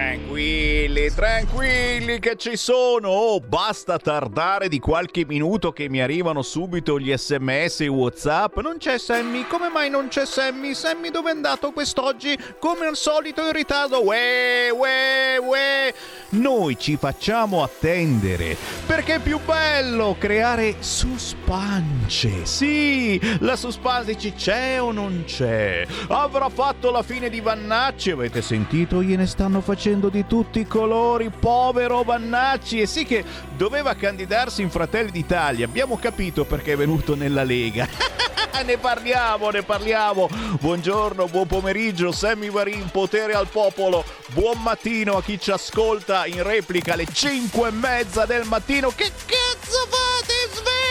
Tranquilli, tranquilli che ci sono. Oh, basta tardare di qualche minuto che mi arrivano subito gli sms e whatsapp. Non c'è Sammy? Come mai non c'è Sammy? Sammy dove è andato quest'oggi? Come al solito in ritardo. Uè, uè, uè. Noi ci facciamo attendere perché è più bello creare suspanse. Sì, la suspense c'è o non c'è. Avrà fatto la fine di Vannacci. Avete sentito? Gliene stanno facendo facendo di tutti i colori, povero Vannacci, e sì che doveva candidarsi in Fratelli d'Italia, abbiamo capito perché è venuto nella Lega. ne parliamo, ne parliamo. Buongiorno, buon pomeriggio, Sammy Varin, potere al popolo. Buon mattino a chi ci ascolta in replica alle 5 e mezza del mattino. Che cazzo fate?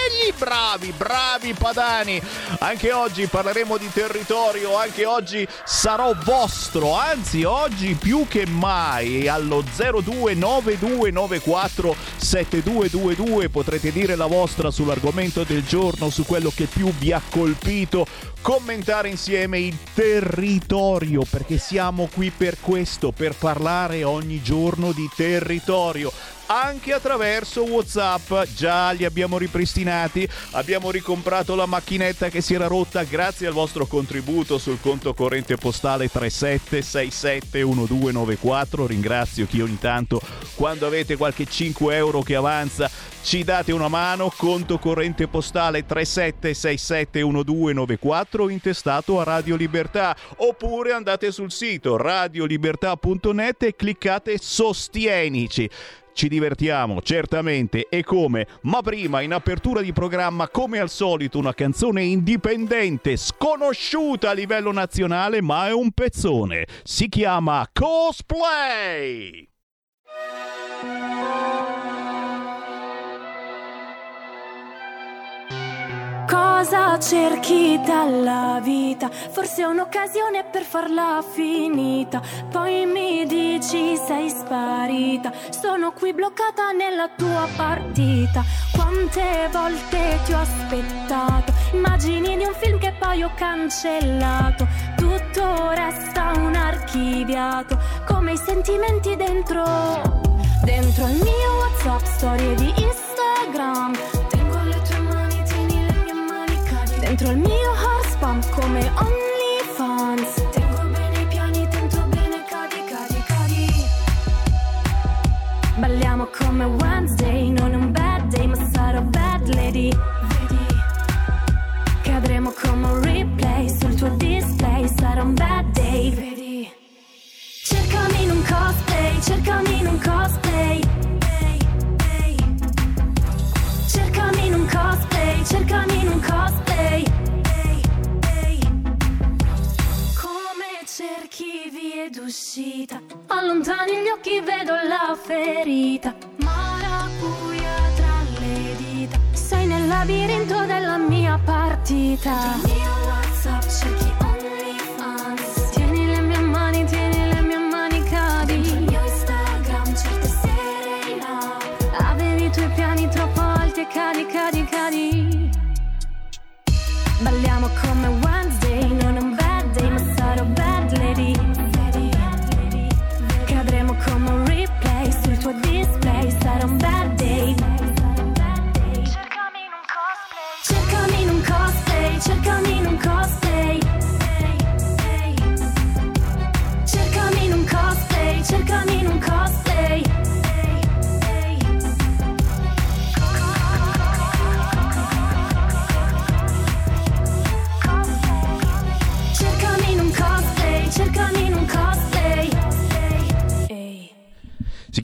Svegli! Bravi, bravi padani. Anche oggi parleremo di territorio, anche oggi sarò vostro, anzi oggi più che mai allo 029294 7222 potrete dire la vostra sull'argomento del giorno, su quello che più vi ha colpito, commentare insieme il territorio, perché siamo qui per questo, per parlare ogni giorno di territorio anche attraverso WhatsApp. Già li abbiamo ripristinati, abbiamo ricomprato la macchinetta che si era rotta grazie al vostro contributo sul conto corrente postale 37671294. Ringrazio chi ogni tanto quando avete qualche 5 euro che avanza ci date una mano, conto corrente postale 37671294 intestato a Radio Libertà oppure andate sul sito radiolibertà.net e cliccate sostienici. Ci divertiamo, certamente, e come? Ma prima, in apertura di programma, come al solito, una canzone indipendente, sconosciuta a livello nazionale, ma è un pezzone. Si chiama Cosplay! Cosa cerchi dalla vita? Forse un'occasione per farla finita. Poi mi dici sei sparita. Sono qui bloccata nella tua partita. Quante volte ti ho aspettato? Immagini di un film che poi ho cancellato. Tutto resta un archiviato. Come i sentimenti dentro. Dentro il mio WhatsApp, storie di Instagram Dentro il mio heart come OnlyFans. Tengo bene i piani, tento bene, cadi, cadi, cadi. Balliamo come Wednesday, non un bad day ma sarò bad lady. Vedi Cadremo come un replay sul tuo display Sarà un bad day. Vedi Cercami in un cosplay, cercami in un cosplay cosplay, cercami in un cosplay. Come cerchi vie d'uscita, allontani gli occhi, vedo la ferita. Maracuja tra le dita, sei nel labirinto della mia partita.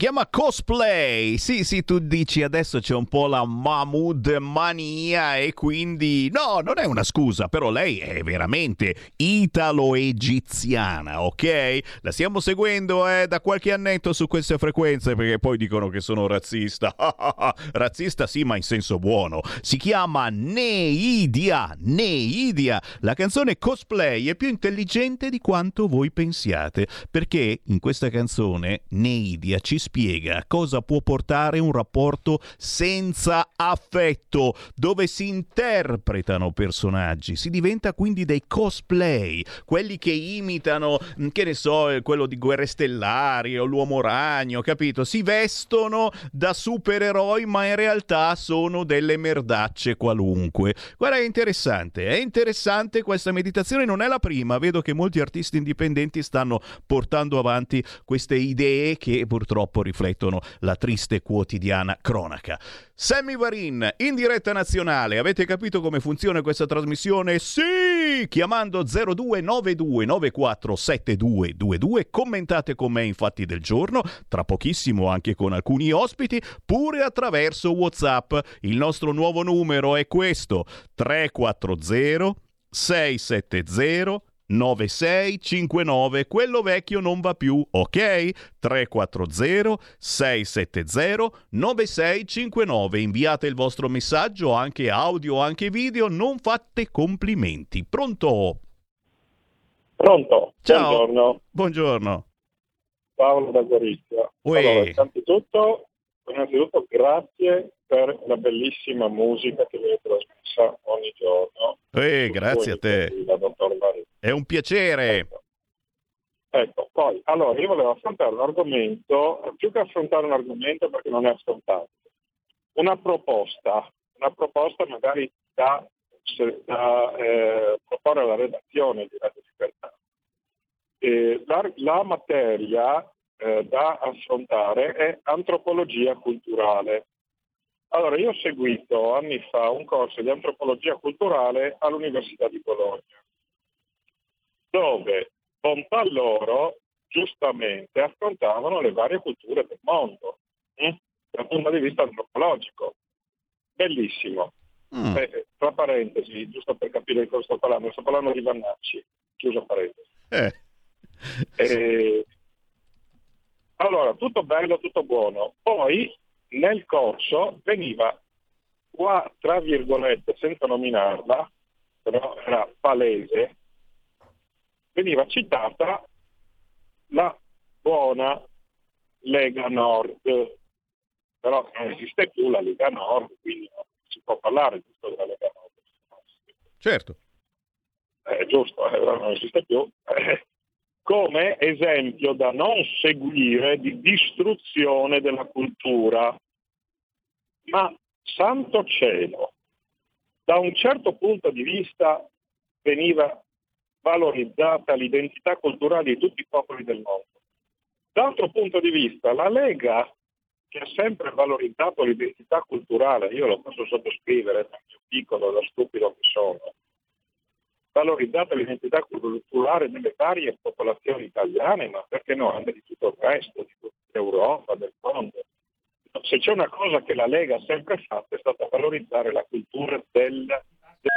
Chiama cosplay. Sì, sì, tu dici adesso c'è un po' la Mahmood mania e quindi no, non è una scusa, però lei è veramente italo-egiziana, ok? La stiamo seguendo eh, da qualche annetto su queste frequenze perché poi dicono che sono razzista. razzista sì, ma in senso buono. Si chiama Neidia, Neidia. La canzone cosplay è più intelligente di quanto voi pensiate, perché in questa canzone Neidia ci spiega spiega cosa può portare un rapporto senza affetto, dove si interpretano personaggi, si diventa quindi dei cosplay, quelli che imitano, mm, che ne so, quello di Guerre Stellari o l'Uomo Ragno, capito? Si vestono da supereroi, ma in realtà sono delle merdacce qualunque. Guarda, è interessante, è interessante questa meditazione, non è la prima, vedo che molti artisti indipendenti stanno portando avanti queste idee che purtroppo riflettono la triste quotidiana cronaca. Sammy Varin in diretta nazionale. Avete capito come funziona questa trasmissione? Sì! Chiamando 0292947222. Commentate con me i fatti del giorno, tra pochissimo anche con alcuni ospiti, pure attraverso WhatsApp. Il nostro nuovo numero è questo: 340 670 9659, quello vecchio non va più, ok? 340 670 9659, inviate il vostro messaggio, anche audio, anche video, non fate complimenti. Pronto? Pronto? Ciao. Buongiorno. Buongiorno. Paolo da Gorizia. Allora, innanzitutto, innanzitutto grazie per la bellissima musica che viene trasmessa ogni giorno. Eh, grazie a te. È un piacere. Ecco. Ecco, poi, allora, io volevo affrontare un argomento, più che affrontare un argomento perché non è affrontato, una proposta, una proposta magari da, da eh, proporre alla redazione di Radio Libertà. Eh, la, la materia eh, da affrontare è antropologia culturale. Allora, io ho seguito anni fa un corso di antropologia culturale all'Università di Bologna dove bontà loro giustamente affrontavano le varie culture del mondo hm? dal punto di vista antropologico. Bellissimo. Mm. Eh, tra parentesi, giusto per capire di cosa sto parlando, sto parlando di Vannacci, chiuso parentesi. Eh. Eh, allora, tutto bello, tutto buono. Poi nel corso veniva, qua tra virgolette, senza nominarla, però era palese, veniva citata la buona Lega Nord, però non esiste più la Lega Nord, quindi non si può parlare giusto della Lega Nord. Certo. Eh, giusto, eh, non esiste più. Eh, come esempio da non seguire di distruzione della cultura. Ma santo cielo, da un certo punto di vista veniva valorizzata l'identità culturale di tutti i popoli del mondo. D'altro punto di vista, la Lega, che ha sempre valorizzato l'identità culturale, io lo posso sottoscrivere mio piccolo, da stupido che sono, valorizzata l'identità culturale delle varie popolazioni italiane, ma perché no, anche di tutto il resto, di tutta l'Europa, del mondo. Se c'è una cosa che la Lega ha sempre fatto è stata valorizzare la cultura del,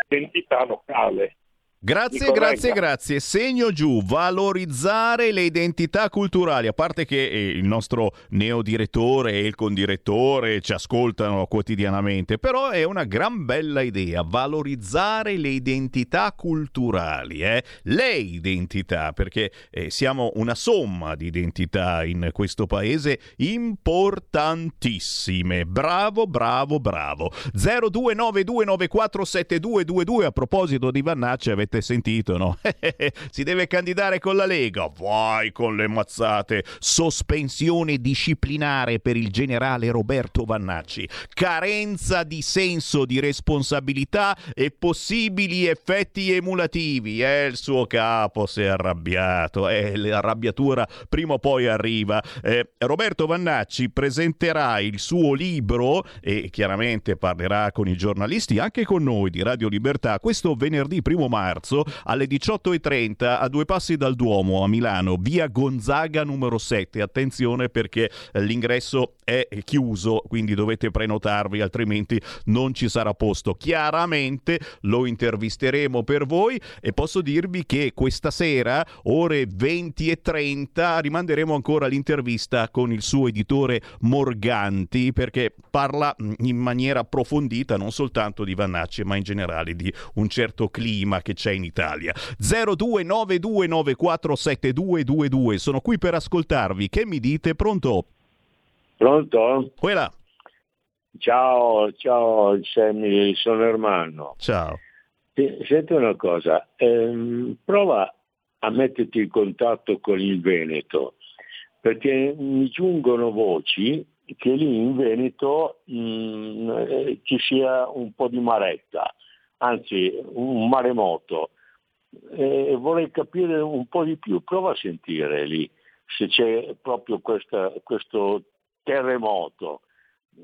dell'identità locale, Grazie, grazie, grazie. Segno giù, valorizzare le identità culturali. A parte che eh, il nostro neodirettore e il condirettore ci ascoltano quotidianamente, però è una gran bella idea, valorizzare le identità culturali, eh? le identità, perché eh, siamo una somma di identità in questo paese importantissime. Bravo, bravo, bravo. 0292947222 a proposito di Vannacci avete sentito, no? si deve candidare con la Lega. Vai con le mazzate. Sospensione disciplinare per il generale Roberto Vannacci. Carenza di senso di responsabilità e possibili effetti emulativi. Eh, il suo capo si è arrabbiato. Eh, l'arrabbiatura prima o poi arriva. Eh, Roberto Vannacci presenterà il suo libro e chiaramente parlerà con i giornalisti, anche con noi di Radio Libertà, questo venerdì 1 marzo alle 18.30 a due passi dal Duomo a Milano, via Gonzaga numero 7. Attenzione perché eh, l'ingresso è chiuso, quindi dovete prenotarvi, altrimenti non ci sarà posto. Chiaramente lo intervisteremo per voi e posso dirvi che questa sera, ore 20 e 30, rimanderemo ancora l'intervista con il suo editore Morganti perché parla mh, in maniera approfondita non soltanto di Vannacci ma in generale di un certo clima che c'è in Italia. 0292947222 sono qui per ascoltarvi. Che mi dite? Pronto? Pronto? Quella. Ciao, ciao Sammy, sono Ermanno. Ciao. Senti una cosa, ehm, prova a metterti in contatto con il Veneto, perché mi giungono voci che lì in Veneto mh, mm, eh, ci sia un po' di maretta, anzi un maremoto. E vorrei capire un po' di più, prova a sentire lì se c'è proprio questa, questo terremoto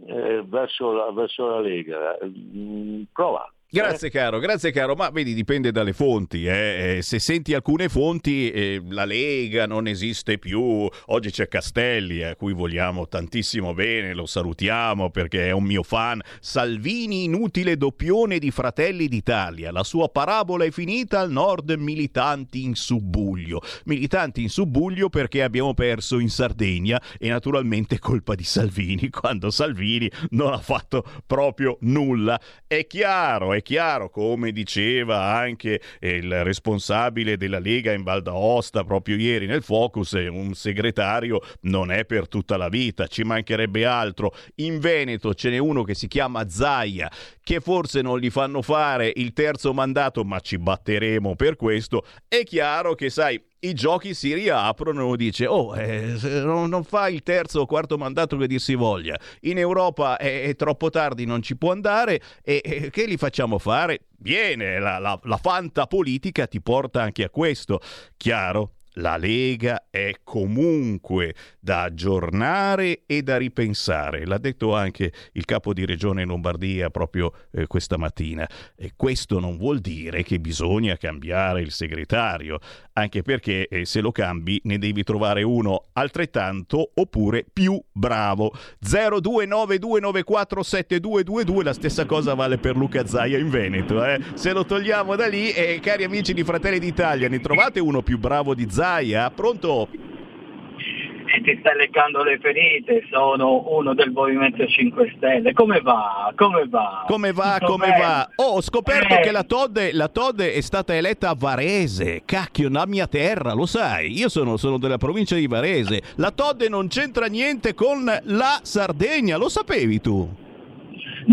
eh, verso, la, verso, la, Lega. Mm, prova. Grazie caro, grazie caro, ma vedi dipende dalle fonti, eh. eh se senti alcune fonti eh, la Lega non esiste più, oggi c'è Castelli a cui vogliamo tantissimo bene, lo salutiamo perché è un mio fan, Salvini inutile doppione di Fratelli d'Italia, la sua parabola è finita al nord militanti in subbuglio, militanti in subbuglio perché abbiamo perso in Sardegna e naturalmente colpa di Salvini quando Salvini non ha fatto proprio nulla, è chiaro, è chiaro, come diceva anche il responsabile della Lega in Val d'Aosta proprio ieri nel Focus, un segretario non è per tutta la vita, ci mancherebbe altro. In Veneto ce n'è uno che si chiama Zaia, che forse non gli fanno fare il terzo mandato, ma ci batteremo per questo. È chiaro che, sai, i giochi si riaprono dice oh eh, non, non, fa il terzo o quarto mandato che dir si voglia. In Europa è, è troppo tardi non ci può andare. E, e che gli facciamo fare? Viene, la, la, la fanta politica ti porta anche a questo. Chiaro la Lega è comunque da aggiornare e da ripensare. L'ha detto anche il capo di regione Lombardia proprio eh, questa mattina. E questo non vuol dire che bisogna cambiare il segretario, anche perché eh, se lo cambi ne devi trovare uno altrettanto oppure più bravo. 0292947222, la stessa cosa vale per Luca Zaia in Veneto. Eh? Se lo togliamo da lì, eh, cari amici di Fratelli d'Italia, ne trovate uno più bravo di Zaia? Zaia, pronto? E ti stai leccando le ferite, sono uno del Movimento 5 Stelle. Come va? Come va? Come va? Tutto come bene? va? Oh, ho scoperto eh. che la Todde, la Todde, è stata eletta a Varese. Cacchio, la mia terra, lo sai. Io sono, sono della provincia di Varese. La Todde non c'entra niente con la Sardegna, lo sapevi tu?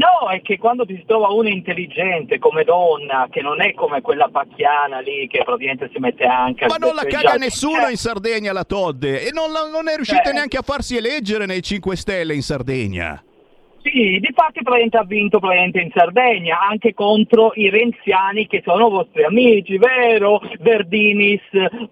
No, è che quando ti si trova una intelligente come donna, che non è come quella pacchiana lì che praticamente si mette anche... Ma non la caga nessuno eh. in Sardegna la Todde e non, non è riuscita eh. neanche a farsi eleggere nei 5 Stelle in Sardegna. Sì, di fatti praticamente ha vinto praticamente in Sardegna, anche contro i renziani che sono vostri amici, vero? Verdinis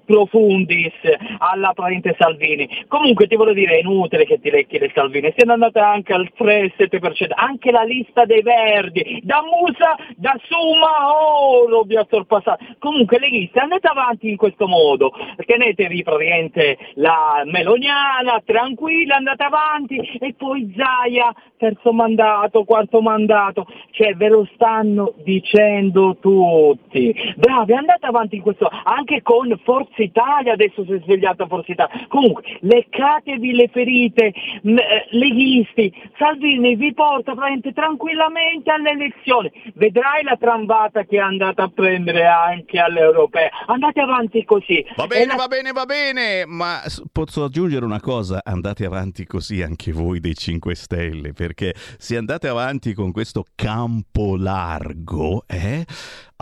profundis alla praticamente Salvini. Comunque ti voglio dire, è inutile che ti lecchi le Salvini, siamo andate anche al 3-7%, anche la lista dei Verdi, da Musa, da Suma, oh, lo vi ha sorpassato. Comunque le liste, andate avanti in questo modo, tenetevi praticamente la meloniana, tranquilla, andate avanti, e poi Zaia per terzo mandato, quarto mandato, cioè ve lo stanno dicendo tutti. Bravi, andate avanti in questo, anche con Forza Italia, adesso si è svegliata Forza Italia. Comunque, leccatevi le ferite, m- eh, leghisti, Salvini vi porta tranquillamente alle elezioni. Vedrai la trambata che è andata a prendere anche alle europee. Andate avanti così. Va bene, la... va bene, va bene, ma posso aggiungere una cosa, andate avanti così anche voi dei 5 Stelle, perché se andate avanti con questo campo largo, eh,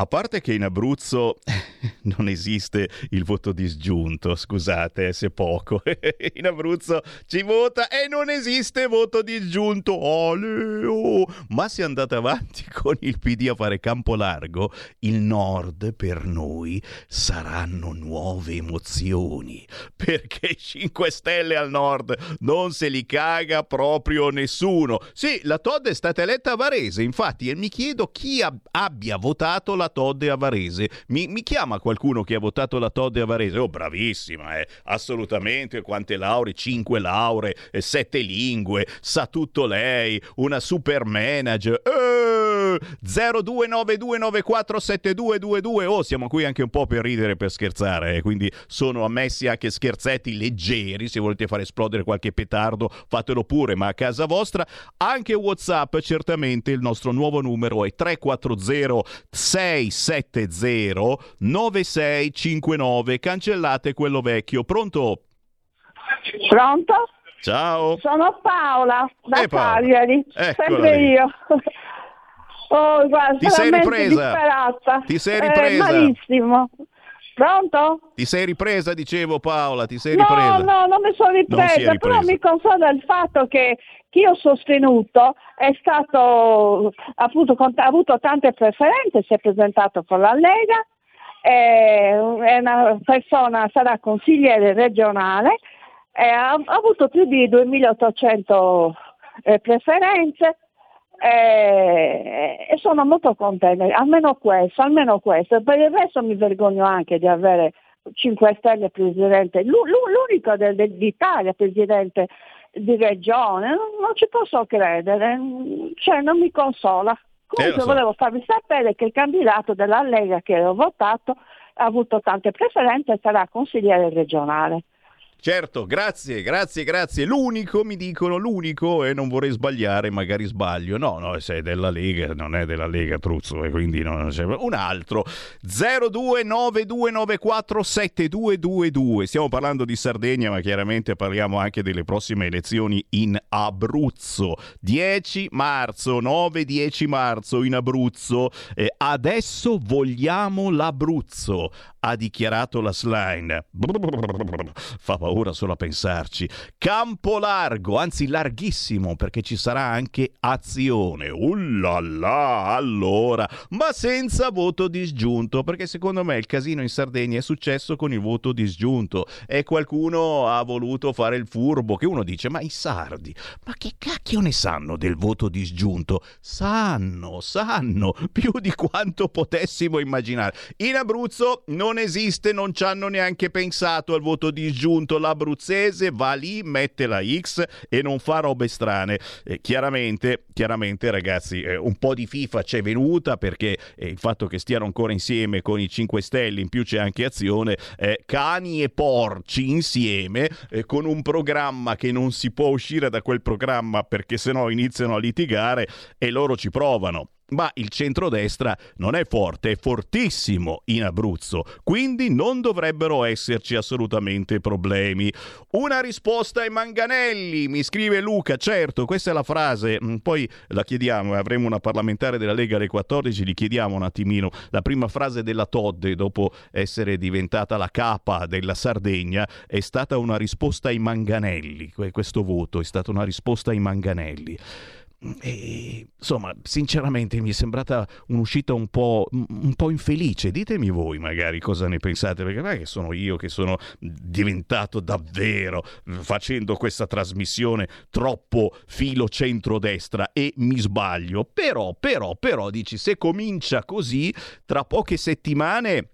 a parte che in Abruzzo non esiste il voto disgiunto, scusate se poco, in Abruzzo ci vota e non esiste voto disgiunto, Oleo. ma se andate avanti con il PD a fare campo largo, il nord per noi saranno nuove emozioni, perché 5 Stelle al nord non se li caga proprio nessuno. Sì, la Todd è stata eletta a Varese, infatti, e mi chiedo chi ab- abbia votato la Todde a Varese. Mi, mi, chiama qualcuno che ha votato la Todde a Varese? Oh, bravissima, eh, assolutamente. Quante lauree? Cinque lauree, eh, sette lingue, sa tutto lei, una super manager. Eh, 0292947222. Oh, siamo qui anche un po' per ridere e per scherzare, eh, quindi sono ammessi anche scherzetti leggeri. Se volete far esplodere qualche petardo, fatelo pure, ma a casa vostra. Anche WhatsApp, certamente il nostro nuovo numero è 340 670 9659. Cancellate quello vecchio. Pronto? Pronto? Ciao. Sono Paola da Eh, Paola. Cagliari, Eccola sempre lì. io. Oh, guarda, Ti sei ripresa? disperata. Ti sei Eh, ripresa? malissimo. Pronto? Ti sei ripresa, dicevo Paola, ti sei No, ripresa. no, non mi sono è ripresa, però ripresa. mi consola il fatto che chi ho sostenuto è stato appunto ha avuto tante preferenze, si è presentato con la Lega, è, una persona, sarà consigliere regionale, e ha, ha avuto più di 2800 eh, preferenze eh, e sono molto contenta, almeno questo, almeno questo. Per il resto mi vergogno anche di avere 5 Stelle presidente, l'u- l'u- l'unico del- del- d'Italia presidente di regione, non, non ci posso credere, cioè non mi consola. Comunque Eh, so. volevo farvi sapere che il candidato della Lega che ho votato ha avuto tante preferenze e sarà consigliere regionale. Certo, grazie, grazie, grazie. L'unico, mi dicono, l'unico, e non vorrei sbagliare, magari sbaglio. No, no, se è della Lega, non è della Lega, Truzzo, e quindi non c'è... Un altro, 0292947222. Stiamo parlando di Sardegna, ma chiaramente parliamo anche delle prossime elezioni in Abruzzo. 10 marzo, 9-10 marzo in Abruzzo. Eh, adesso vogliamo l'Abruzzo, ha dichiarato la Slime. Fa paura solo a pensarci. Campo largo, anzi larghissimo, perché ci sarà anche azione. Ullala, allora, ma senza voto disgiunto, perché secondo me il casino in Sardegna è successo con il voto disgiunto e qualcuno ha voluto fare il furbo, che uno dice, ma i sardi, ma che cacchio ne sanno del voto disgiunto? Sanno, sanno, più di quanto potessimo immaginare. In Abruzzo non esiste, non ci hanno neanche pensato al voto disgiunto. L'abruzzese va lì, mette la X e non fa robe strane. Eh, chiaramente, chiaramente, ragazzi, eh, un po' di FIFA c'è venuta perché eh, il fatto che stiano ancora insieme con i 5 Stelle, in più c'è anche azione, eh, cani e porci insieme eh, con un programma che non si può uscire da quel programma perché sennò iniziano a litigare e loro ci provano. Ma il centrodestra non è forte, è fortissimo in Abruzzo, quindi non dovrebbero esserci assolutamente problemi. Una risposta ai manganelli, mi scrive Luca, certo, questa è la frase, mm, poi la chiediamo, eh, avremo una parlamentare della Lega alle 14, gli chiediamo un attimino la prima frase della Todde dopo essere diventata la capa della Sardegna, è stata una risposta ai manganelli, Que- questo voto è stata una risposta ai manganelli. E, insomma, sinceramente mi è sembrata un'uscita un po', un po' infelice. Ditemi voi magari cosa ne pensate, perché non è che sono io che sono diventato davvero facendo questa trasmissione troppo filo centrodestra e mi sbaglio. Però, però, però, dici, se comincia così, tra poche settimane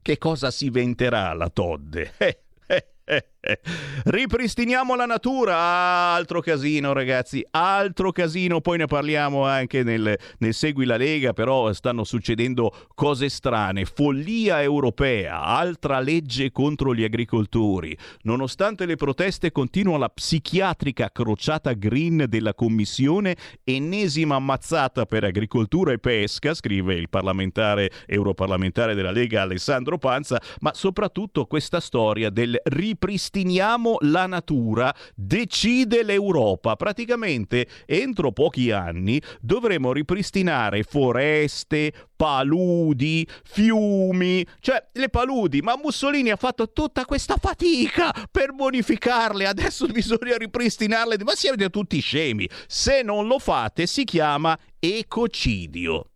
che cosa si venterà la Todde? Eh, eh, eh. Ripristiniamo la natura, altro casino ragazzi, altro casino, poi ne parliamo anche nel, nel Segui la Lega, però stanno succedendo cose strane, follia europea, altra legge contro gli agricoltori, nonostante le proteste continua la psichiatrica crociata green della Commissione, ennesima ammazzata per agricoltura e pesca, scrive il parlamentare europarlamentare della Lega Alessandro Panza, ma soprattutto questa storia del ripristiniamo la natura, decide l'Europa. Praticamente entro pochi anni dovremo ripristinare foreste, paludi, fiumi, cioè le paludi, ma Mussolini ha fatto tutta questa fatica per bonificarle, adesso bisogna ripristinarle, ma siete tutti scemi. Se non lo fate si chiama ecocidio.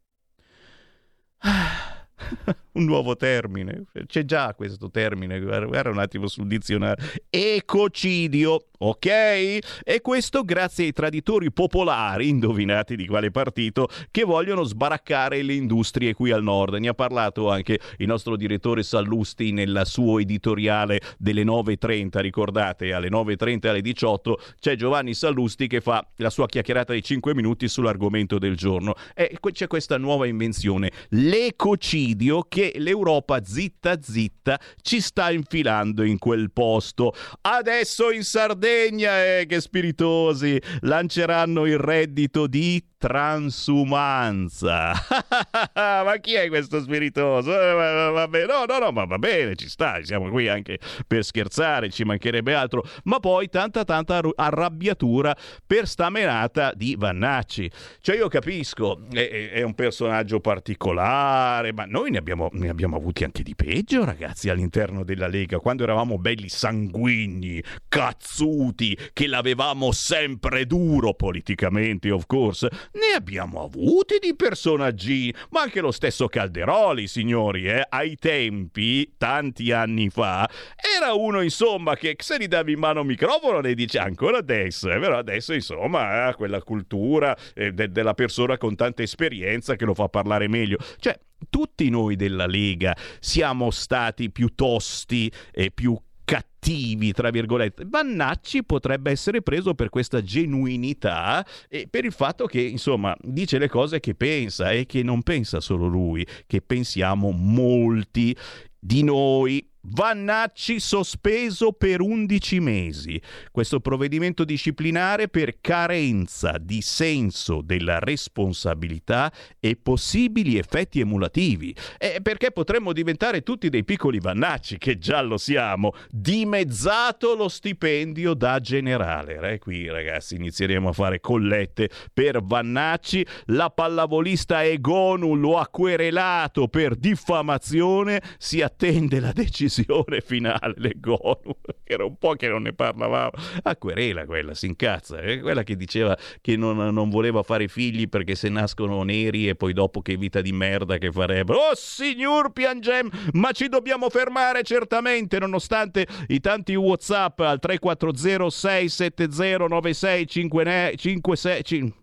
un nuovo termine, c'è già questo termine, guarda un attimo sul dizionario, ecocidio, ok? E questo grazie ai traditori popolari, indovinati di quale partito, che vogliono sbaraccare le industrie qui al nord. Ne ha parlato anche il nostro direttore Sallusti nel suo editoriale delle 9.30, ricordate, alle 9.30 alle 18 c'è Giovanni Sallusti che fa la sua chiacchierata di 5 minuti sull'argomento del giorno. E c'è questa nuova invenzione, l'ecocidio, che l'Europa zitta zitta ci sta infilando in quel posto. Adesso in Sardegna, eh, che spiritosi, lanceranno il reddito di transumanza. ma chi è questo spiritoso? Eh, va bene, no, no, no, ma va bene, ci sta, siamo qui anche per scherzare, ci mancherebbe altro, ma poi tanta tanta arrabbiatura per sta menata di Vannacci. Cioè io capisco, è, è un personaggio particolare, ma noi ne abbiamo, ne abbiamo avuti anche di peggio, ragazzi, all'interno della Lega, quando eravamo belli sanguigni, cazzuti, che l'avevamo sempre duro politicamente, of course ne abbiamo avuti di personaggi, ma anche lo stesso Calderoli, signori, eh? ai tempi, tanti anni fa, era uno insomma che se gli davi in mano un microfono ne dice ancora adesso, eh? però adesso insomma ha quella cultura eh, de- della persona con tanta esperienza che lo fa parlare meglio. Cioè, tutti noi della Lega siamo stati più tosti e più cattivi, tra virgolette. Vannacci potrebbe essere preso per questa genuinità e per il fatto che, insomma, dice le cose che pensa e che non pensa solo lui, che pensiamo molti di noi Vannacci sospeso per 11 mesi. Questo provvedimento disciplinare per carenza di senso della responsabilità e possibili effetti emulativi. E perché potremmo diventare tutti dei piccoli Vannacci, che già lo siamo, dimezzato lo stipendio da generale. E qui ragazzi inizieremo a fare collette per Vannacci. La pallavolista Egonu lo ha querelato per diffamazione. Si attende la decisione decisione finale l'Egonu, era un po' che non ne parlavamo. A querela quella, si incazza, è quella che diceva che non, non, voleva fare figli perché se nascono neri e poi dopo che vita di merda che farebbero. Oh signor Piangem, ma ci dobbiamo fermare certamente, nonostante i tanti Whatsapp al 340 670 9656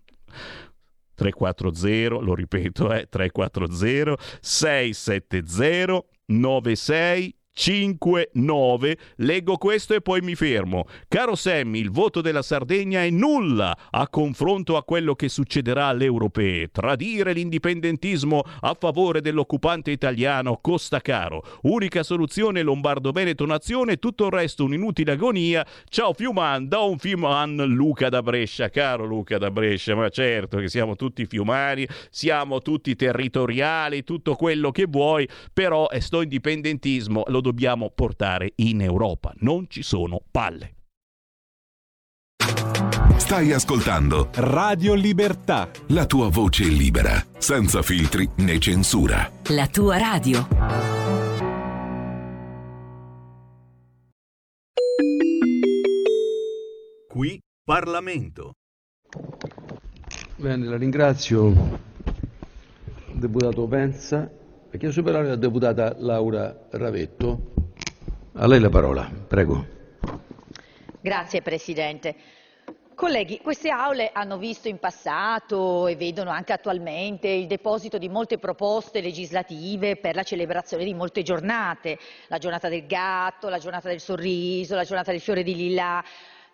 340, lo ripeto, eh, 340 670 96 5, 9. Leggo questo e poi mi fermo. Caro Sammy, il voto della Sardegna è nulla a confronto a quello che succederà alle europee. Tradire l'indipendentismo a favore dell'occupante italiano costa caro. Unica soluzione Lombardo-Veneto Nazione, tutto il resto un'inutile agonia. Ciao Fiuman, da un Fiuman Luca da Brescia. Caro Luca da Brescia, ma certo che siamo tutti fiumani, siamo tutti territoriali, tutto quello che vuoi, però è sto indipendentismo lo dobbiamo portare in Europa. Non ci sono palle. Stai ascoltando Radio Libertà. La tua voce libera, senza filtri né censura. La tua radio. Qui Parlamento. Bene, la ringrazio, deputato Penza Chiedo superare la deputata Laura Ravetto. A lei la parola, prego. Grazie Presidente. Colleghi, queste aule hanno visto in passato e vedono anche attualmente il deposito di molte proposte legislative per la celebrazione di molte giornate, la giornata del gatto, la giornata del sorriso, la giornata del fiore di lilla,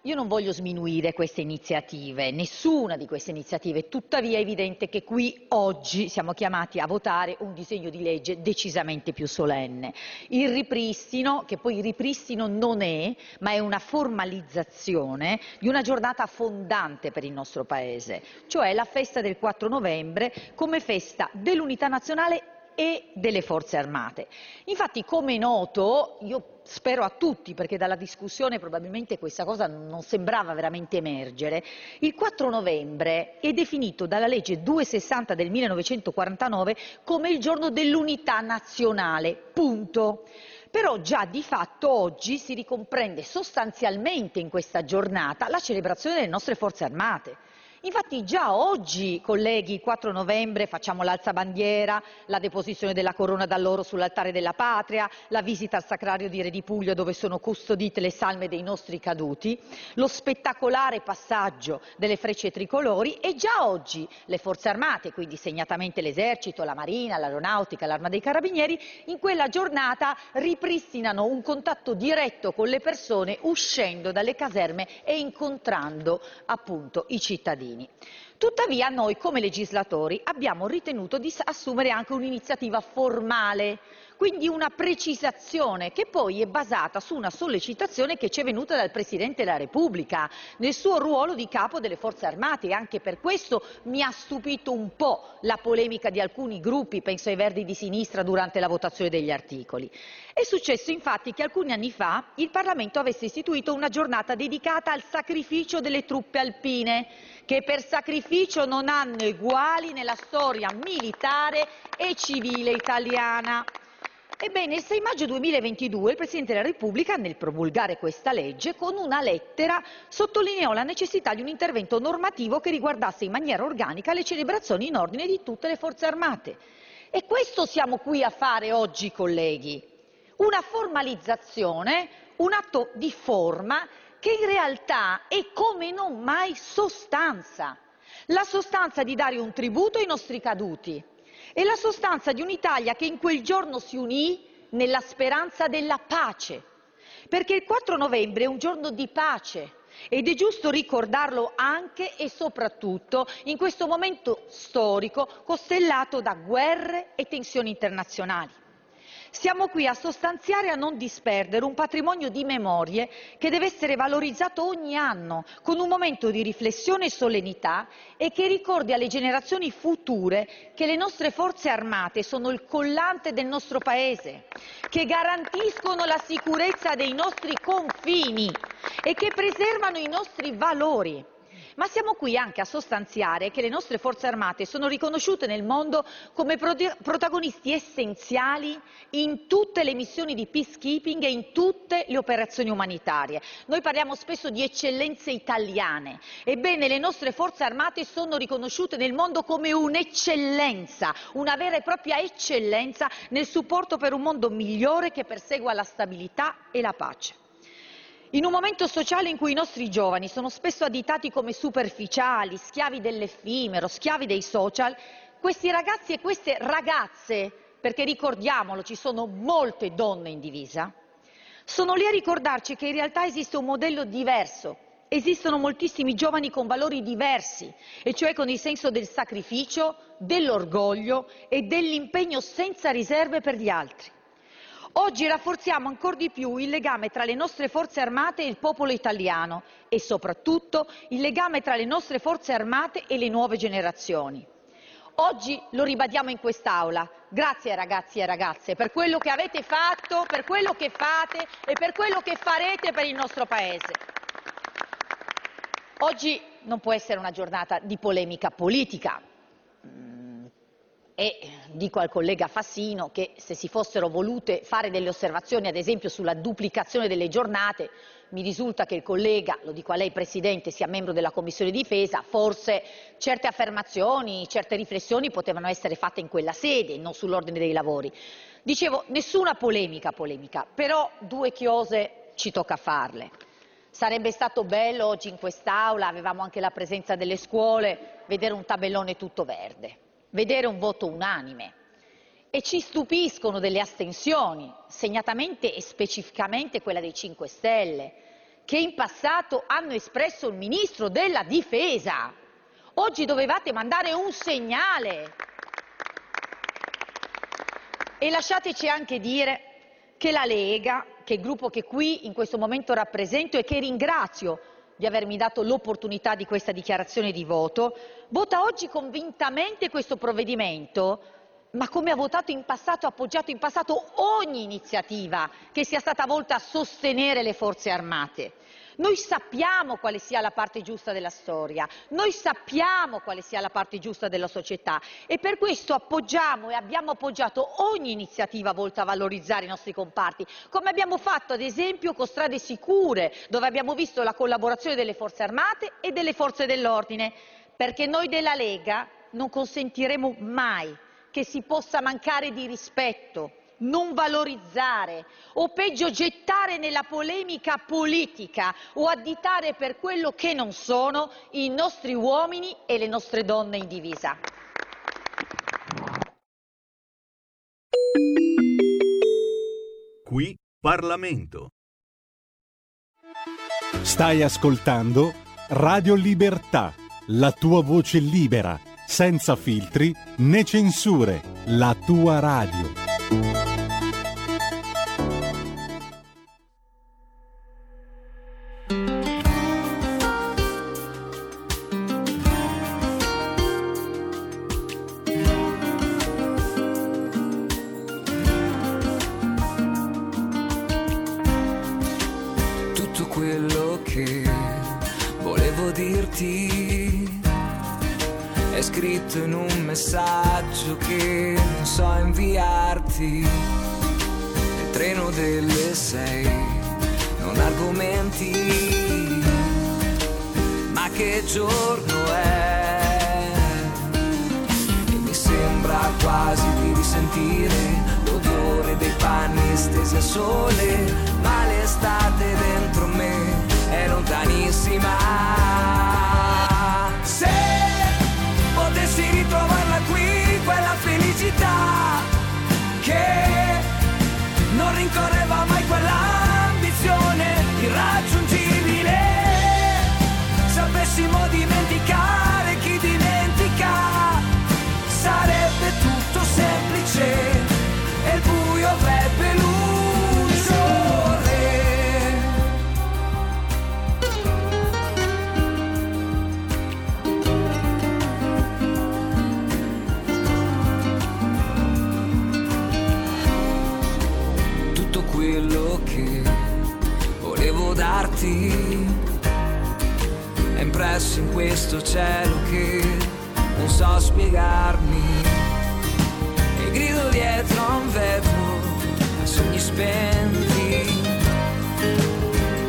io non voglio sminuire queste iniziative, nessuna di queste iniziative, tuttavia è evidente che qui oggi siamo chiamati a votare un disegno di legge decisamente più solenne. Il ripristino, che poi ripristino non è, ma è una formalizzazione di una giornata fondante per il nostro Paese, cioè la festa del 4 novembre come festa dell'unità nazionale e delle forze armate. Infatti, come è noto, io spero a tutti, perché dalla discussione probabilmente questa cosa non sembrava veramente emergere, il 4 novembre è definito dalla legge 260 del 1949 come il giorno dell'unità nazionale, punto. Però già di fatto oggi si ricomprende sostanzialmente in questa giornata la celebrazione delle nostre forze armate. Infatti già oggi, colleghi, il 4 novembre facciamo l'alzabandiera, la deposizione della corona d'alloro sull'altare della patria, la visita al sacrario di Re di Puglia dove sono custodite le salme dei nostri caduti, lo spettacolare passaggio delle frecce tricolori e già oggi le forze armate, quindi segnatamente l'esercito, la marina, l'aeronautica, l'arma dei carabinieri, in quella giornata ripristinano un contatto diretto con le persone uscendo dalle caserme e incontrando appunto i cittadini cittadini. Tuttavia noi come legislatori abbiamo ritenuto di assumere anche un'iniziativa formale, quindi una precisazione che poi è basata su una sollecitazione che ci è venuta dal Presidente della Repubblica nel suo ruolo di capo delle Forze Armate e anche per questo mi ha stupito un po' la polemica di alcuni gruppi, penso ai Verdi di sinistra, durante la votazione degli articoli. È successo infatti che alcuni anni fa il Parlamento avesse istituito una giornata dedicata al sacrificio delle truppe alpine, che per sacrificio non hanno eguali nella storia militare e civile italiana. Ebbene, il 6 maggio 2022 il Presidente della Repubblica, nel promulgare questa legge, con una lettera sottolineò la necessità di un intervento normativo che riguardasse in maniera organica le celebrazioni in ordine di tutte le forze armate. E questo siamo qui a fare oggi, colleghi. Una formalizzazione, un atto di forma che in realtà è come non mai sostanza. La sostanza di dare un tributo ai nostri caduti, è la sostanza di un'Italia che in quel giorno si unì nella speranza della pace, perché il 4 novembre è un giorno di pace ed è giusto ricordarlo anche e soprattutto in questo momento storico costellato da guerre e tensioni internazionali. Siamo qui a sostanziare e a non disperdere un patrimonio di memorie che deve essere valorizzato ogni anno con un momento di riflessione e solennità e che ricordi alle generazioni future che le nostre forze armate sono il collante del nostro Paese, che garantiscono la sicurezza dei nostri confini e che preservano i nostri valori ma siamo qui anche a sostanziare che le nostre forze armate sono riconosciute nel mondo come protagonisti essenziali in tutte le missioni di peacekeeping e in tutte le operazioni umanitarie. Noi parliamo spesso di eccellenze italiane, ebbene le nostre forze armate sono riconosciute nel mondo come un'eccellenza, una vera e propria eccellenza nel supporto per un mondo migliore che persegua la stabilità e la pace. In un momento sociale in cui i nostri giovani sono spesso additati come superficiali, schiavi dell'effimero, schiavi dei social, questi ragazzi e queste ragazze, perché ricordiamolo, ci sono molte donne in divisa, sono lì a ricordarci che in realtà esiste un modello diverso, esistono moltissimi giovani con valori diversi, e cioè con il senso del sacrificio, dell'orgoglio e dell'impegno senza riserve per gli altri. Oggi rafforziamo ancora di più il legame tra le nostre forze armate e il popolo italiano e soprattutto il legame tra le nostre forze armate e le nuove generazioni. Oggi lo ribadiamo in quest'Aula. Grazie ragazzi e ragazze per quello che avete fatto, per quello che fate e per quello che farete per il nostro Paese. Oggi non può essere una giornata di polemica politica, e dico al collega Fassino che se si fossero volute fare delle osservazioni ad esempio sulla duplicazione delle giornate mi risulta che il collega, lo dico a lei Presidente, sia membro della Commissione Difesa, forse certe affermazioni, certe riflessioni potevano essere fatte in quella sede, non sull'ordine dei lavori. Dicevo, nessuna polemica, polemica, però due chiose ci tocca farle. Sarebbe stato bello oggi in quest'Aula, avevamo anche la presenza delle scuole, vedere un tabellone tutto verde vedere un voto unanime e ci stupiscono delle astensioni, segnatamente e specificamente quella dei 5 Stelle, che in passato hanno espresso il Ministro della Difesa. Oggi dovevate mandare un segnale. E lasciateci anche dire che la Lega, che è il gruppo che qui in questo momento rappresento e che ringrazio di avermi dato l'opportunità di questa dichiarazione di voto, vota oggi convintamente questo provvedimento, ma come ha votato in passato, ha appoggiato in passato ogni iniziativa che sia stata volta a sostenere le forze armate. Noi sappiamo quale sia la parte giusta della storia, noi sappiamo quale sia la parte giusta della società e per questo appoggiamo e abbiamo appoggiato ogni iniziativa volta a valorizzare i nostri comparti, come abbiamo fatto ad esempio con Strade Sicure, dove abbiamo visto la collaborazione delle forze armate e delle forze dell'ordine, perché noi della Lega non consentiremo mai che si possa mancare di rispetto non valorizzare o peggio gettare nella polemica politica o additare per quello che non sono i nostri uomini e le nostre donne in divisa. Qui Parlamento. Stai ascoltando Radio Libertà, la tua voce libera, senza filtri né censure, la tua radio. Questo cielo che non so spiegarmi. E grido dietro a un vetro a sogni spenti.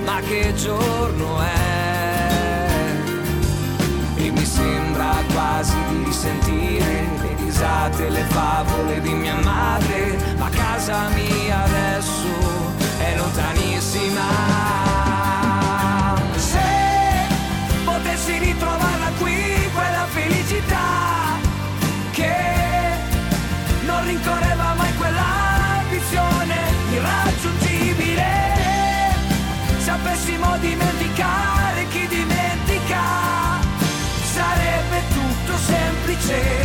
Ma che giorno è? E mi sembra quasi di risentire le risate le favole di mia madre. Ma casa mia adesso è lontanissima semplice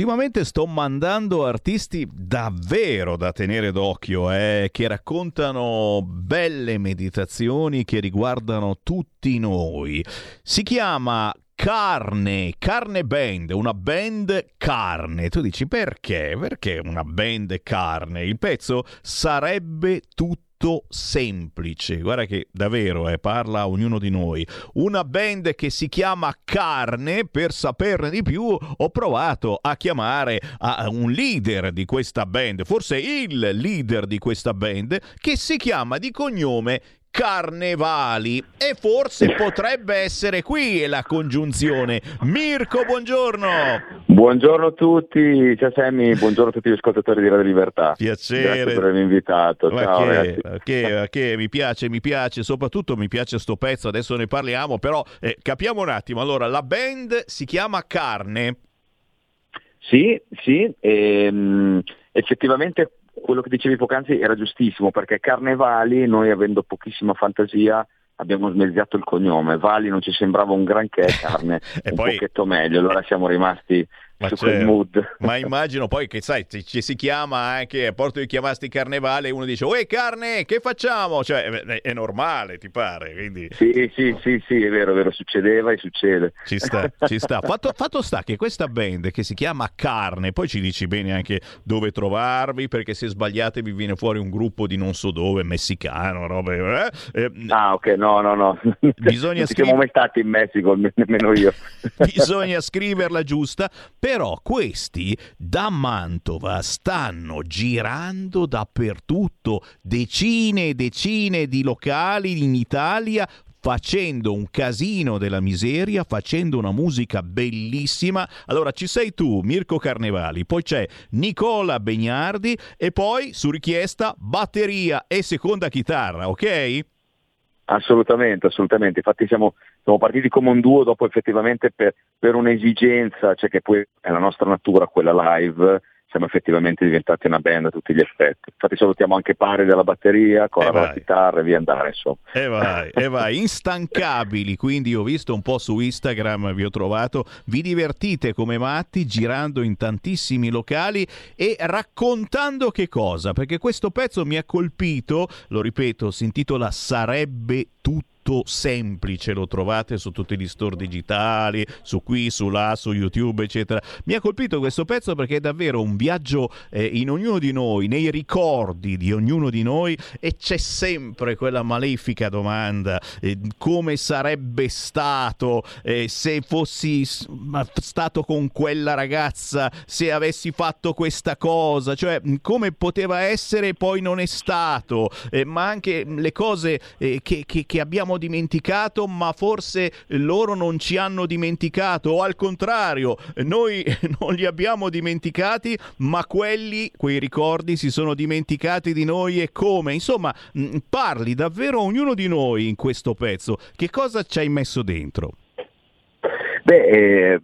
Ultimamente sto mandando artisti davvero da tenere d'occhio, eh, che raccontano belle meditazioni che riguardano tutti noi. Si chiama Carne, Carne Band, una band carne. Tu dici perché? Perché una band carne? Il pezzo sarebbe tutto semplice. Guarda che davvero eh, parla ognuno di noi. Una band che si chiama Carne, per saperne di più, ho provato a chiamare a un leader di questa band, forse il leader di questa band, che si chiama di cognome Carnevali e forse potrebbe essere qui la congiunzione. Mirko, buongiorno. Buongiorno a tutti, ciao Sammy, buongiorno a tutti gli ascoltatori di Radio Libertà. Piacere. Grazie per avermi invitato. Ma Ciao che, che- che mi piace, mi piace, soprattutto mi piace sto pezzo, adesso ne parliamo, però eh, capiamo un attimo. Allora, la band si chiama Carne. Sì, sì, ehm, effettivamente quello che dicevi poc'anzi era giustissimo perché Carnevali, noi avendo pochissima fantasia, abbiamo smezzato il cognome. Vali non ci sembrava un granché, carne un pochetto meglio, allora siamo rimasti Ma, su quel certo. mood. Ma immagino poi che sai, ci, si chiama anche a porto di chiamarsi carnevale e uno dice Uè carne, che facciamo? Cioè, è, è normale, ti pare? Quindi Sì, sì, sì, sì, è vero, è vero, succedeva e succede. ci sta, ci sta. Fatto, fatto sta che questa band che si chiama Carne, poi ci dici bene anche dove trovarvi, perché se sbagliate vi viene fuori un gruppo di non so dove, messicano, robe. eh? Eh, Ah, ok, no, no, no. Bisogna ci siamo mai stati in Messico, nemmeno io. bisogna scriverla giusta, però questi da Mantova stanno girando dappertutto, decine e decine di locali in Italia facendo un casino della miseria, facendo una musica bellissima. Allora ci sei tu, Mirko Carnevali, poi c'è Nicola Begnardi e poi su richiesta batteria e seconda chitarra, ok? Assolutamente, assolutamente. Infatti siamo, siamo partiti come un duo dopo effettivamente per, per un'esigenza, cioè che poi è la nostra natura, quella live, siamo effettivamente diventati una band a tutti gli effetti. Infatti salutiamo anche Pari della batteria, Eh della vai. chitarra e via andare, insomma. E vai, e vai, instancabili, quindi ho visto un po' su Instagram, vi ho trovato, vi divertite come matti girando in tantissimi locali e raccontando che cosa, perché questo pezzo mi ha colpito, lo ripeto, si intitola Sarebbe tutto semplice, lo trovate su tutti gli store digitali, su qui, su là, su YouTube, eccetera. Mi ha colpito questo pezzo perché è davvero un viaggio eh, in ognuno di noi, nei ricordi di ognuno di noi e c'è sempre quella malefica domanda, eh, come sarebbe stato eh, se fossi stato con quella ragazza, se avessi fatto questa cosa, cioè come poteva essere e poi non è stato, eh, ma anche le cose eh, che, che- che abbiamo dimenticato, ma forse loro non ci hanno dimenticato, o al contrario, noi non li abbiamo dimenticati, ma quelli, quei ricordi, si sono dimenticati di noi e come. Insomma, mh, parli davvero ognuno di noi in questo pezzo. Che cosa ci hai messo dentro? Beh, eh,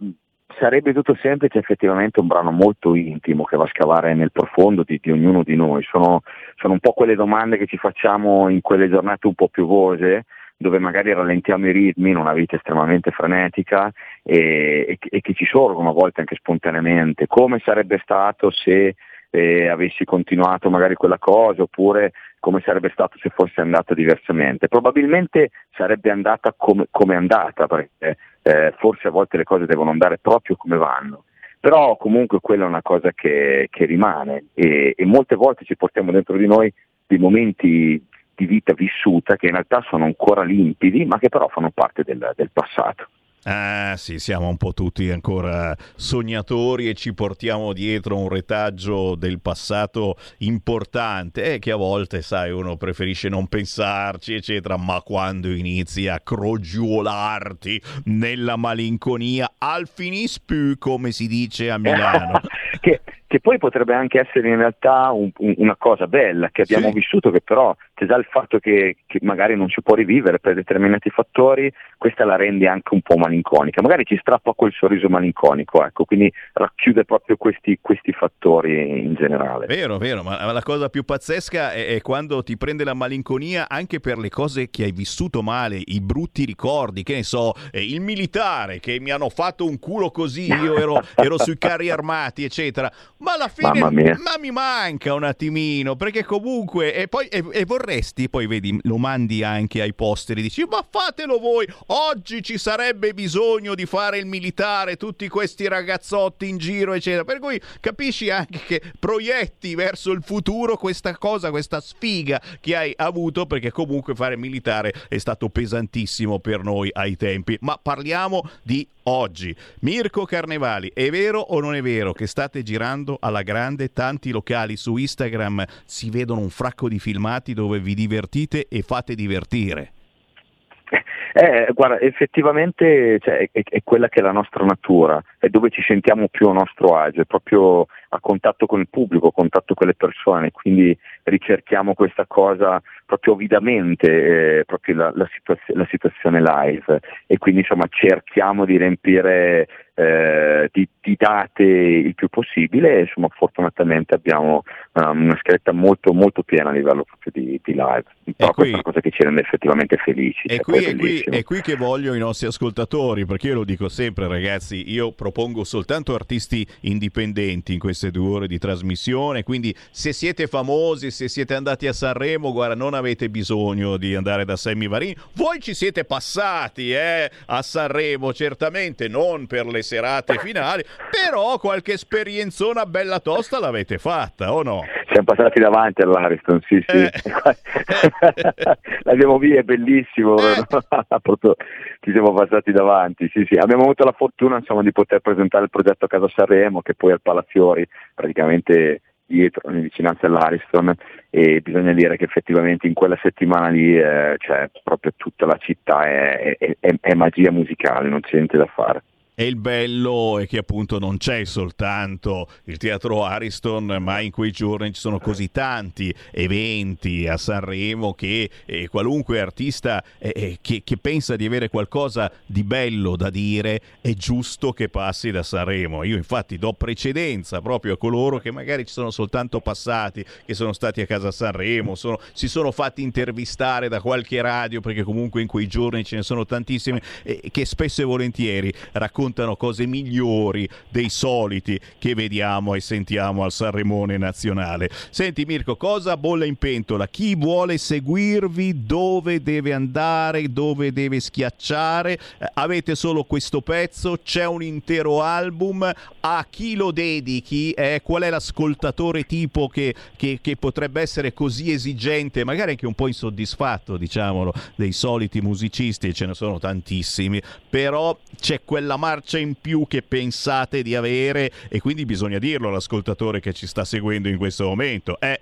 sarebbe tutto semplice, effettivamente un brano molto intimo che va a scavare nel profondo di, di ognuno di noi. Sono, sono un po' quelle domande che ci facciamo in quelle giornate un po' piovose, dove magari rallentiamo i ritmi in una vita estremamente frenetica e, e e che ci sorgono a volte anche spontaneamente. Come sarebbe stato se eh, avessi continuato magari quella cosa oppure come sarebbe stato se fosse andata diversamente. Probabilmente sarebbe andata come, come è andata, perché eh, forse a volte le cose devono andare proprio come vanno. Però comunque quella è una cosa che, che rimane e, e molte volte ci portiamo dentro di noi dei momenti di vita vissuta che in realtà sono ancora limpidi, ma che però fanno parte del, del passato. Ah sì, siamo un po' tutti ancora sognatori e ci portiamo dietro un retaggio del passato importante e che a volte, sai, uno preferisce non pensarci, eccetera, ma quando inizi a crogiuolarti nella malinconia, al finispu, come si dice a Milano. che, che poi potrebbe anche essere in realtà un- un- una cosa bella che abbiamo Sì. vissuto, che però c'è già il fatto che, che magari non si può rivivere per determinati fattori, questa la rende anche un po' malinconica, magari ci strappa quel sorriso malinconico, ecco, quindi racchiude proprio questi, questi fattori in generale. Vero, vero, ma la cosa più pazzesca è, è quando ti prende la malinconia anche per le cose che hai vissuto male, i brutti ricordi, che ne so, eh, il militare che mi hanno fatto un culo così, io ero, ero sui carri armati, eccetera. Ma alla fine ma mi manca un attimino, perché comunque e poi e, e vorresti, poi vedi, lo mandi anche ai posteri, dici "Ma fatelo voi, oggi ci sarebbe bisogno di fare il militare, tutti questi ragazzotti in giro, eccetera". Per cui capisci anche che proietti verso il futuro questa cosa, questa sfiga che hai avuto perché comunque fare il militare è stato pesantissimo per noi ai tempi. Ma parliamo di oggi. Mirko Carnevali, è vero o non è vero che state girando alla grande tanti locali su Instagram si vedono un fracco di filmati dove vi divertite e fate divertire? Eh, guarda, effettivamente cioè, è, è quella che è la nostra natura, è dove ci sentiamo più a nostro agio, è proprio a contatto con il pubblico, a contatto con le persone, quindi ricerchiamo questa cosa proprio ovidamente, eh, proprio la, la, situazio- la, situazione live. E quindi insomma cerchiamo di riempire eh, di, di, date il più possibile e insomma fortunatamente abbiamo um, una scaletta molto molto piena a livello proprio di, di live, però qui, questa è una cosa che ci rende effettivamente felici. È, cioè, qui, è qui, è qui che voglio i nostri ascoltatori, perché io lo dico sempre ragazzi, io propongo soltanto artisti indipendenti in queste due ore di trasmissione, quindi se siete famosi, se siete andati a Sanremo, guarda, non avete bisogno di andare da Sammy Varini, voi ci siete passati eh, a Sanremo, certamente non per le serate finali, però qualche esperienzona bella tosta l'avete fatta, o no? Siamo passati davanti all'Ariston, sì, sì. Eh. L'abbiamo via, è bellissimo, eh. ci siamo passati davanti, sì, sì. Abbiamo avuto la fortuna insomma, di poter presentare il progetto a Casa Sanremo, che poi al Palafiori, praticamente dietro, in vicinanza all'Ariston e bisogna dire che effettivamente in quella settimana lì eh, cioè, proprio tutta la città è, è, è, è magia musicale, non c'è niente da fare. E il bello è che appunto non c'è soltanto il teatro Ariston, ma in quei giorni ci sono così tanti eventi a Sanremo che eh, qualunque artista eh, eh, che, che, pensa di avere qualcosa di bello da dire è giusto che passi da Sanremo. Io infatti do precedenza proprio a coloro che magari ci sono soltanto passati, che sono stati a casa a Sanremo, sono, si sono fatti intervistare da qualche radio perché comunque in quei giorni ce ne sono tantissimi che spesso e volentieri raccontano raccontano cose migliori dei soliti che vediamo e sentiamo al Sanremone nazionale. Senti Mirko, cosa bolle in pentola? Chi vuole seguirvi? Dove deve andare? Dove deve schiacciare? Eh, avete solo questo pezzo? C'è un intero album? A chi lo dedichi? Eh, qual è l'ascoltatore tipo che, che, che potrebbe essere così esigente, magari anche un po' insoddisfatto, diciamolo, dei soliti musicisti, ce ne sono tantissimi, però c'è quella marca marcia in più che pensate di avere e quindi bisogna dirlo all'ascoltatore che ci sta seguendo in questo momento. Eh.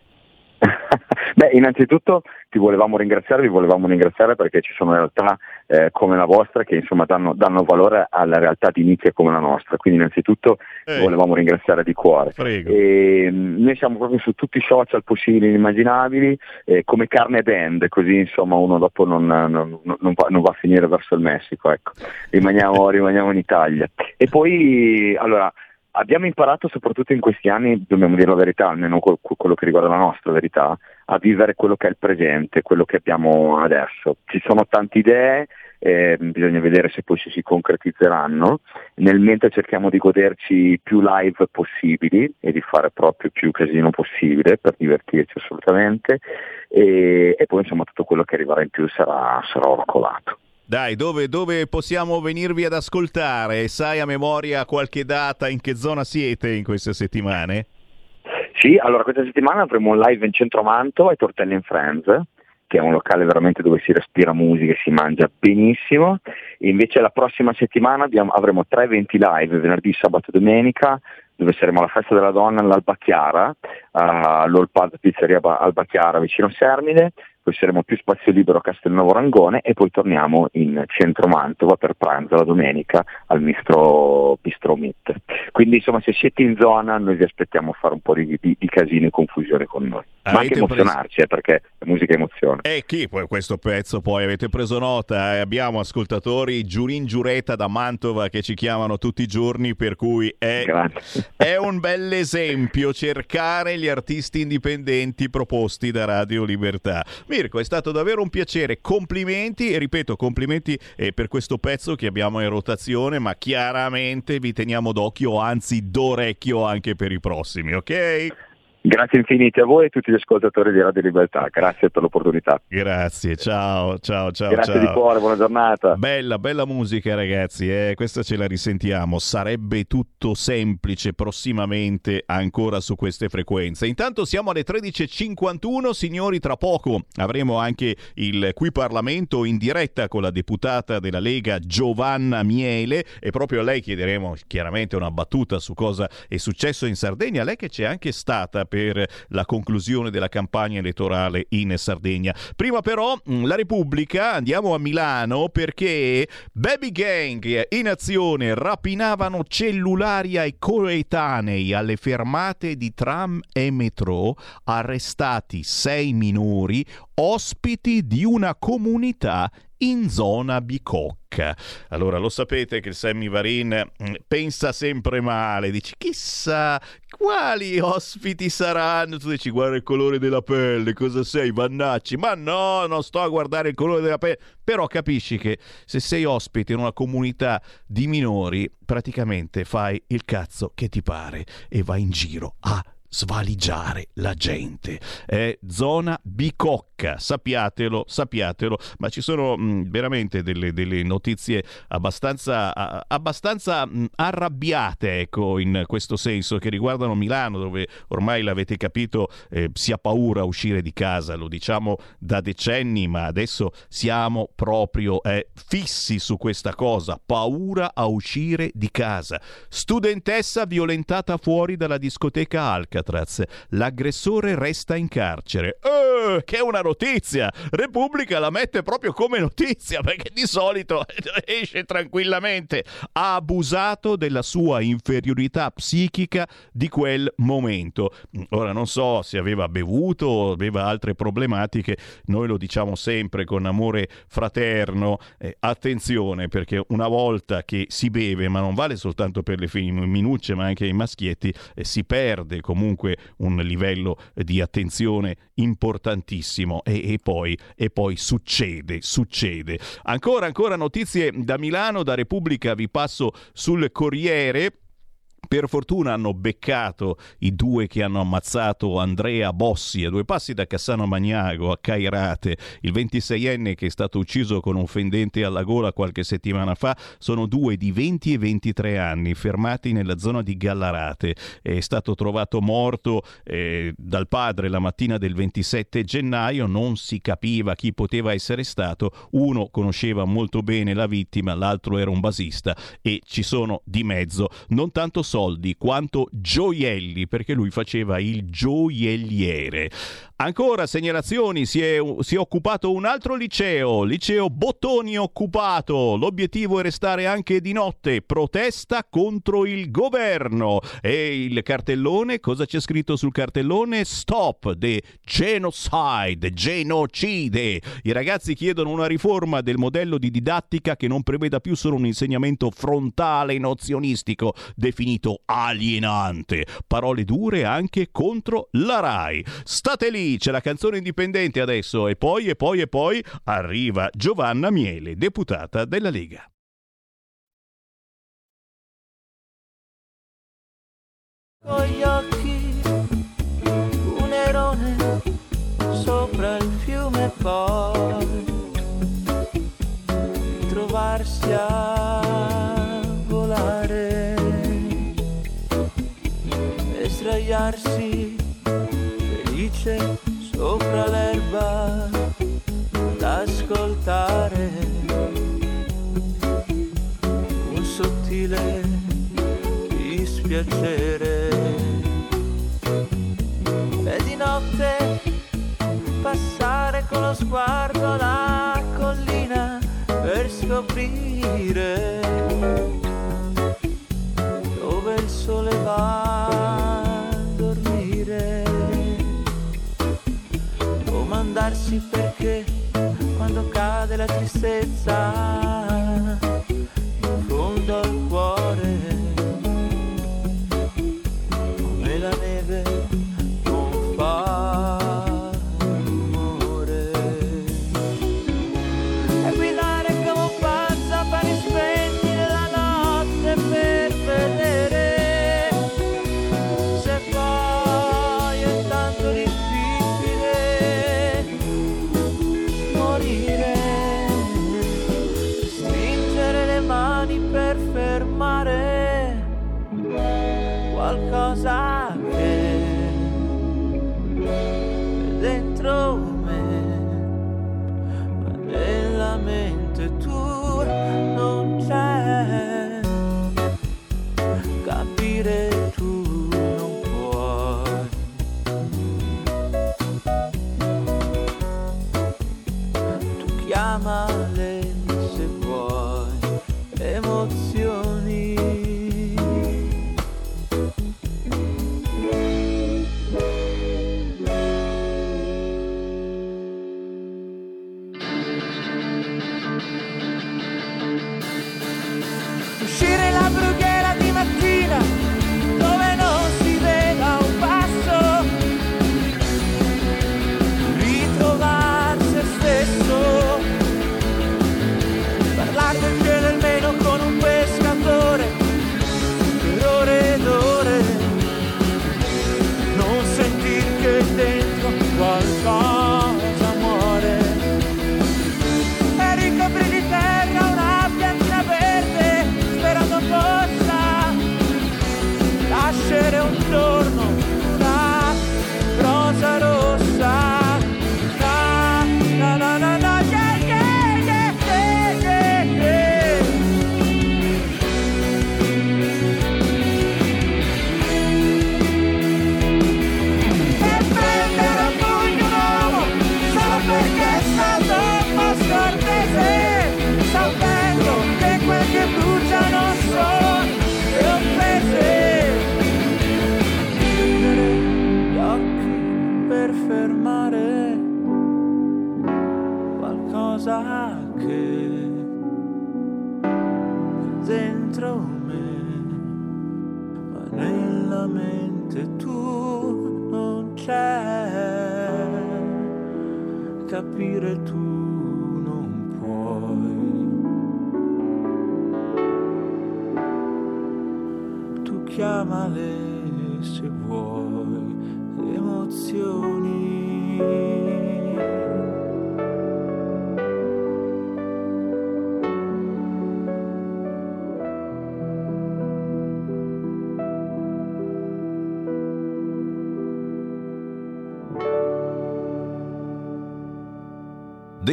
Beh, innanzitutto ti volevamo ringraziare, vi volevamo ringraziare perché ci sono realtà eh, come la vostra che insomma danno, danno, valore alla realtà di nicchia come la nostra, quindi innanzitutto vi volevamo ringraziare di cuore. E, mm, noi siamo proprio su tutti i social possibili e immaginabili, eh, come carne band, così insomma uno dopo non, non, non, va, non, va, a finire verso il Messico, ecco. rimaniamo, rimaniamo in Italia. E poi, allora, abbiamo imparato soprattutto in questi anni, dobbiamo dire la verità, almeno quello che riguarda la nostra verità, a vivere quello che è il presente, quello che abbiamo adesso. Ci sono tante idee, eh, bisogna vedere se poi si concretizzeranno, nel mentre cerchiamo di goderci più live possibili e di fare proprio più casino possibile per divertirci assolutamente e, e poi insomma tutto quello che arriverà in più sarà, sarà oracolato. Dai, dove, dove, possiamo venirvi ad ascoltare? Sai a memoria qualche data, in che zona siete in queste settimane? Sì, allora questa settimana avremo un live in centro Mantova ai Tortelli in Friends, che è un locale veramente dove si respira musica e si mangia benissimo. Invece la prossima settimana abbiamo, avremo tre eventi live, venerdì, sabato e domenica, dove saremo alla festa della donna all'Alba Chiara, all'All Pub Pizzeria Alba Chiara vicino Sermine, poi saremo più spazio libero a Castelnuovo Rangone e poi torniamo in centro Mantova per pranzo la domenica al Mistro Bistro Meet. Quindi insomma se siete in zona noi vi aspettiamo a fare un po' di, di, di casino e confusione con noi. Ma anche emozionarci, eh, perché la musica emoziona. E chi poi questo pezzo poi avete preso nota? Eh, abbiamo ascoltatori giurin giureta da Mantova che ci chiamano tutti i giorni, per cui è, è un bel esempio cercare gli artisti indipendenti proposti da Radio Libertà. Mirko, è stato davvero un piacere, complimenti e ripeto, complimenti eh, per questo pezzo che abbiamo in rotazione, ma chiaramente vi teniamo d'occhio, anzi d'orecchio anche per i prossimi, ok? Grazie infinite a voi e a tutti gli ascoltatori di Radio Libertà, grazie per l'opportunità. Grazie, ciao, ciao, ciao. Grazie ciao. di cuore, buona giornata. Bella, bella musica ragazzi, eh? questa ce la risentiamo, sarebbe tutto semplice prossimamente ancora su queste frequenze. Intanto siamo alle 13.51, signori, tra poco avremo anche il qui Parlamento in diretta con la deputata della Lega Giovanna Miele e proprio a lei chiederemo chiaramente una battuta su cosa è successo in Sardegna, lei che c'è anche stata per la conclusione della campagna elettorale in Sardegna. Prima però mh, la Repubblica, andiamo a Milano perché baby gang in azione rapinavano cellulari ai coetanei alle fermate di tram e metro, arrestati sei minori ospiti di una comunità in zona Bicocca. Allora lo sapete che il Sammy Varin mm, pensa sempre male, dice chissà quali ospiti saranno, tu dici guarda il colore della pelle, cosa sei Vannacci? Ma no, non sto a guardare il colore della pelle, però capisci che se sei ospite in una comunità di minori praticamente fai il cazzo che ti pare e vai in giro a svaligiare la gente. È zona bicocca, sappiatelo, sappiatelo, ma ci sono mh, veramente delle, delle, notizie abbastanza, a, abbastanza mh, arrabbiate, ecco, in questo senso, che riguardano Milano, dove ormai l'avete capito, eh, si ha paura a uscire di casa, lo diciamo da decenni, ma adesso siamo proprio eh, fissi su questa cosa, paura a uscire di casa. Studentessa violentata fuori dalla discoteca Alcatraz Alcatraz. L'aggressore resta in carcere. Eh, che è una notizia! Repubblica la mette proprio come notizia perché di solito esce tranquillamente. Ha abusato della sua inferiorità psichica di quel momento. Ora non so se aveva bevuto o aveva altre problematiche, noi lo diciamo sempre con amore fraterno. Eh, attenzione perché una volta che si beve, ma non vale soltanto per le femminucce ma anche i maschietti, eh, si perde comunque comunque un livello di attenzione importantissimo e, e, poi, e poi succede, succede. Ancora, ancora notizie da Milano, da Repubblica vi passo sul Corriere. Per fortuna hanno beccato i due che hanno ammazzato Andrea Bossi a due passi da Cassano Magnago a Cairate. Il 26enne che è stato ucciso con un fendente alla gola qualche settimana fa sono due di 20 e 23 anni fermati nella zona di Gallarate. È stato trovato morto eh, dal padre la mattina del 27 gennaio. Non si capiva chi poteva essere stato. Uno conosceva molto bene la vittima, l'altro era un basista e ci sono di mezzo non tanto soldi quanto gioielli, perché lui faceva il gioielliere. Ancora segnalazioni, si è, si è, occupato un altro liceo, liceo Bottoni occupato. L'obiettivo è restare anche di notte, protesta contro il governo. E il cartellone, cosa c'è scritto sul cartellone? Stop the genocide, genocide. I ragazzi chiedono una riforma del modello di didattica che non preveda più solo un insegnamento frontale nozionistico definito alienante. Parole dure anche contro la RAI. State lì c'è la canzone indipendente adesso e poi e poi e poi arriva Giovanna Miele, deputata della Lega. Con gli occhi un erone sopra il fiume poi trovarsi a sdraiarsi felice sopra l'erba ad ascoltare. Un sottile dispiacere. E di notte passare con lo sguardo la collina per scoprire dove il sole va domandarsi perché quando cade la tristezza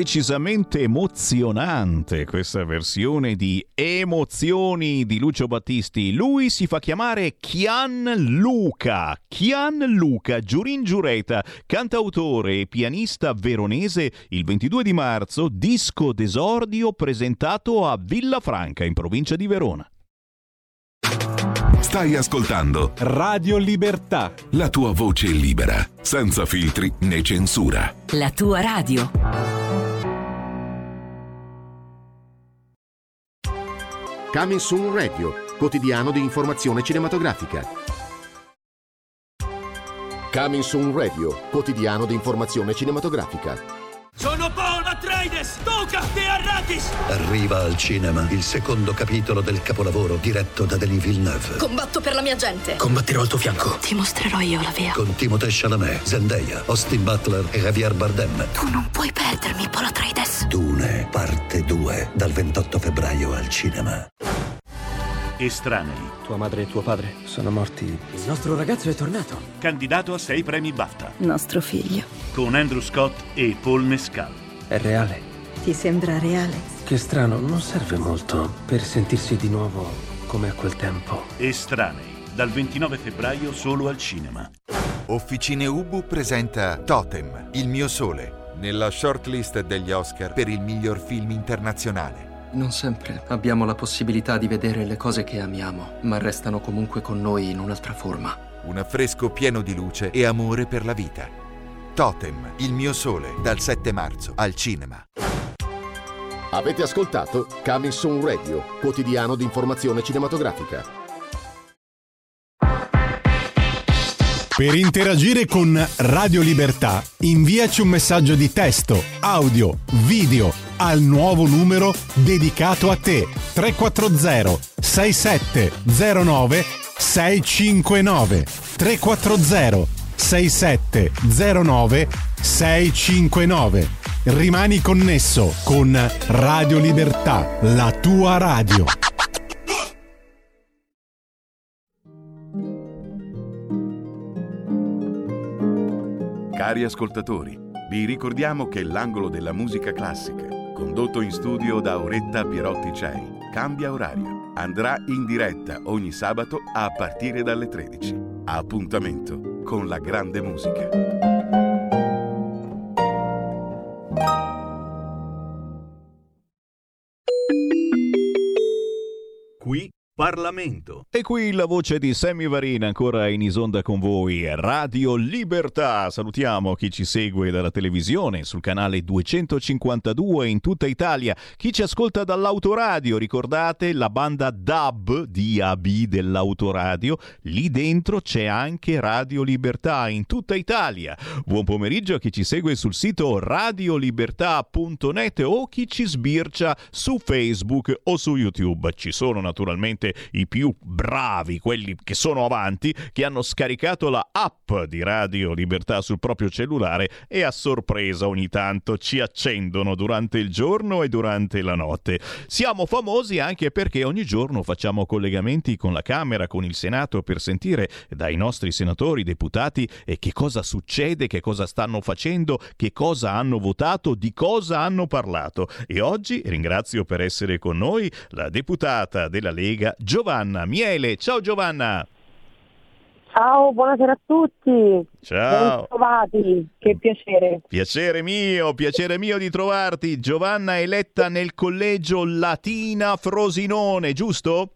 Decisamente emozionante questa versione di Emozioni di Lucio Battisti. Lui si fa chiamare Chian Luca. Chian Luca, Giurin Giureta, cantautore e pianista veronese, il 22 di marzo, disco d'esordio presentato a Villafranca in provincia di Verona. Stai ascoltando Radio Libertà. la tua voce libera, senza filtri né censura. La tua radio. Coming Soon Radio, quotidiano di informazione cinematografica. Coming Soon Radio, quotidiano di informazione cinematografica. Sono Paul Atreides! Duca di Arrakis! Arriva al cinema il secondo capitolo del capolavoro diretto da Denis Villeneuve. Combatto per la mia gente. Combatterò al tuo fianco. Ti mostrerò io la via. Con Timothée Chalamet, Zendaya, Austin Butler e Javier Bardem. Tu non puoi perdermi, Paul Atreides. Dune, parte 2, dal 28 febbraio al cinema. Estranei. Tua madre e tuo padre sono morti. Il nostro ragazzo è tornato. Candidato a sei premi BAFTA. Nostro figlio. Con Andrew Scott e Paul Mescal. È reale. Ti sembra reale? Che strano, non serve molto per sentirsi di nuovo come a quel tempo. Estranei. Dal 29 febbraio solo al cinema. Officine Ubu presenta Totem, il mio sole, nella shortlist degli Oscar per il miglior film internazionale. Non sempre abbiamo la possibilità di vedere le cose che amiamo, ma restano comunque con noi in un'altra forma. Un affresco pieno di luce e amore per la vita. Totem, il mio sole, dal 7 marzo al cinema. Avete ascoltato Coming Soon Radio, quotidiano di informazione cinematografica. Per interagire con Radio Libertà, inviaci un messaggio di testo, audio, video al nuovo numero dedicato a te 340 6709 659 340 6709 659 Rimani connesso con Radio Libertà, la tua radio. Cari ascoltatori, vi ricordiamo che l'angolo della musica classica, condotto in studio da Auretta Pierotti Cei, cambia orario. Andrà in diretta ogni sabato a partire dalle 13. Appuntamento con la grande musica. Qui Parlamento. E qui la voce di Sammy Varina ancora in isonda con voi, Radio Libertà. Salutiamo chi ci segue dalla televisione sul canale 252 in tutta Italia, chi ci ascolta dall'autoradio, ricordate la banda DAB, DAB dell'autoradio, lì dentro c'è anche Radio Libertà in tutta Italia. Buon pomeriggio a chi ci segue sul sito radiolibertà.net o chi ci sbircia su Facebook o su YouTube. Ci sono naturalmente sicuramente i più bravi, quelli che sono avanti, che hanno scaricato la app di Radio Libertà sul proprio cellulare e a sorpresa ogni tanto ci accendono durante il giorno e durante la notte. Siamo famosi anche perché ogni giorno facciamo collegamenti con la Camera, con il Senato per sentire dai nostri senatori, deputati e che cosa succede, che cosa stanno facendo, che cosa hanno votato, di cosa hanno parlato. E oggi ringrazio per essere con noi la deputata della Lega Giovanna Miele. Ciao Giovanna! Ciao, buonasera a tutti. Ciao. Bentrovati, che piacere. Piacere mio, piacere mio di trovarti. Giovanna eletta nel collegio Latina Frosinone, giusto?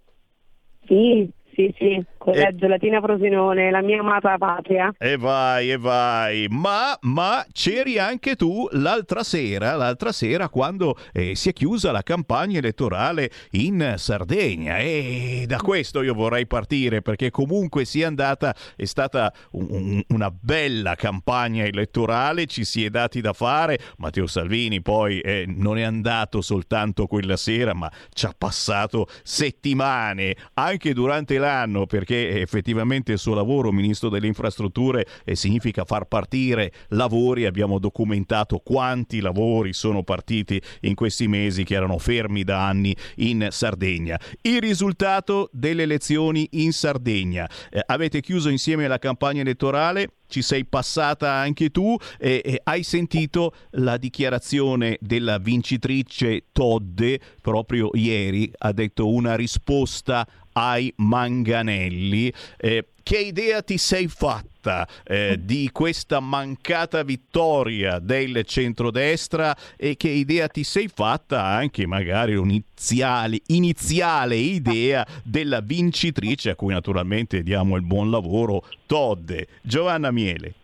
Sì, sì, sì, Collegio e... Latina Frosinone, la mia amata patria. E vai, e vai. Ma, ma c'eri anche tu l'altra sera, l'altra sera quando eh, si è chiusa la campagna elettorale in Sardegna. E da questo io vorrei partire perché comunque sia andata, è stata un, una bella campagna elettorale, ci si è dati da fare. Matteo Salvini poi eh, non è andato soltanto quella sera, ma ci ha passato settimane anche durante la l'anno perché effettivamente il suo lavoro, Ministro delle Infrastrutture, eh, significa far partire lavori. Abbiamo documentato quanti lavori sono partiti in questi mesi che erano fermi da anni in Sardegna. Il risultato delle elezioni in Sardegna. Eh, avete chiuso insieme la campagna elettorale ci sei passata anche tu e, e, hai sentito la dichiarazione della vincitrice Todde proprio ieri, ha detto una risposta ai manganelli. Eh, che idea ti sei fatta eh, di questa mancata vittoria del centrodestra e che idea ti sei fatta anche magari un'iniziale iniziale idea della vincitrice a cui naturalmente diamo il buon lavoro, Todde, Giovanna Miele?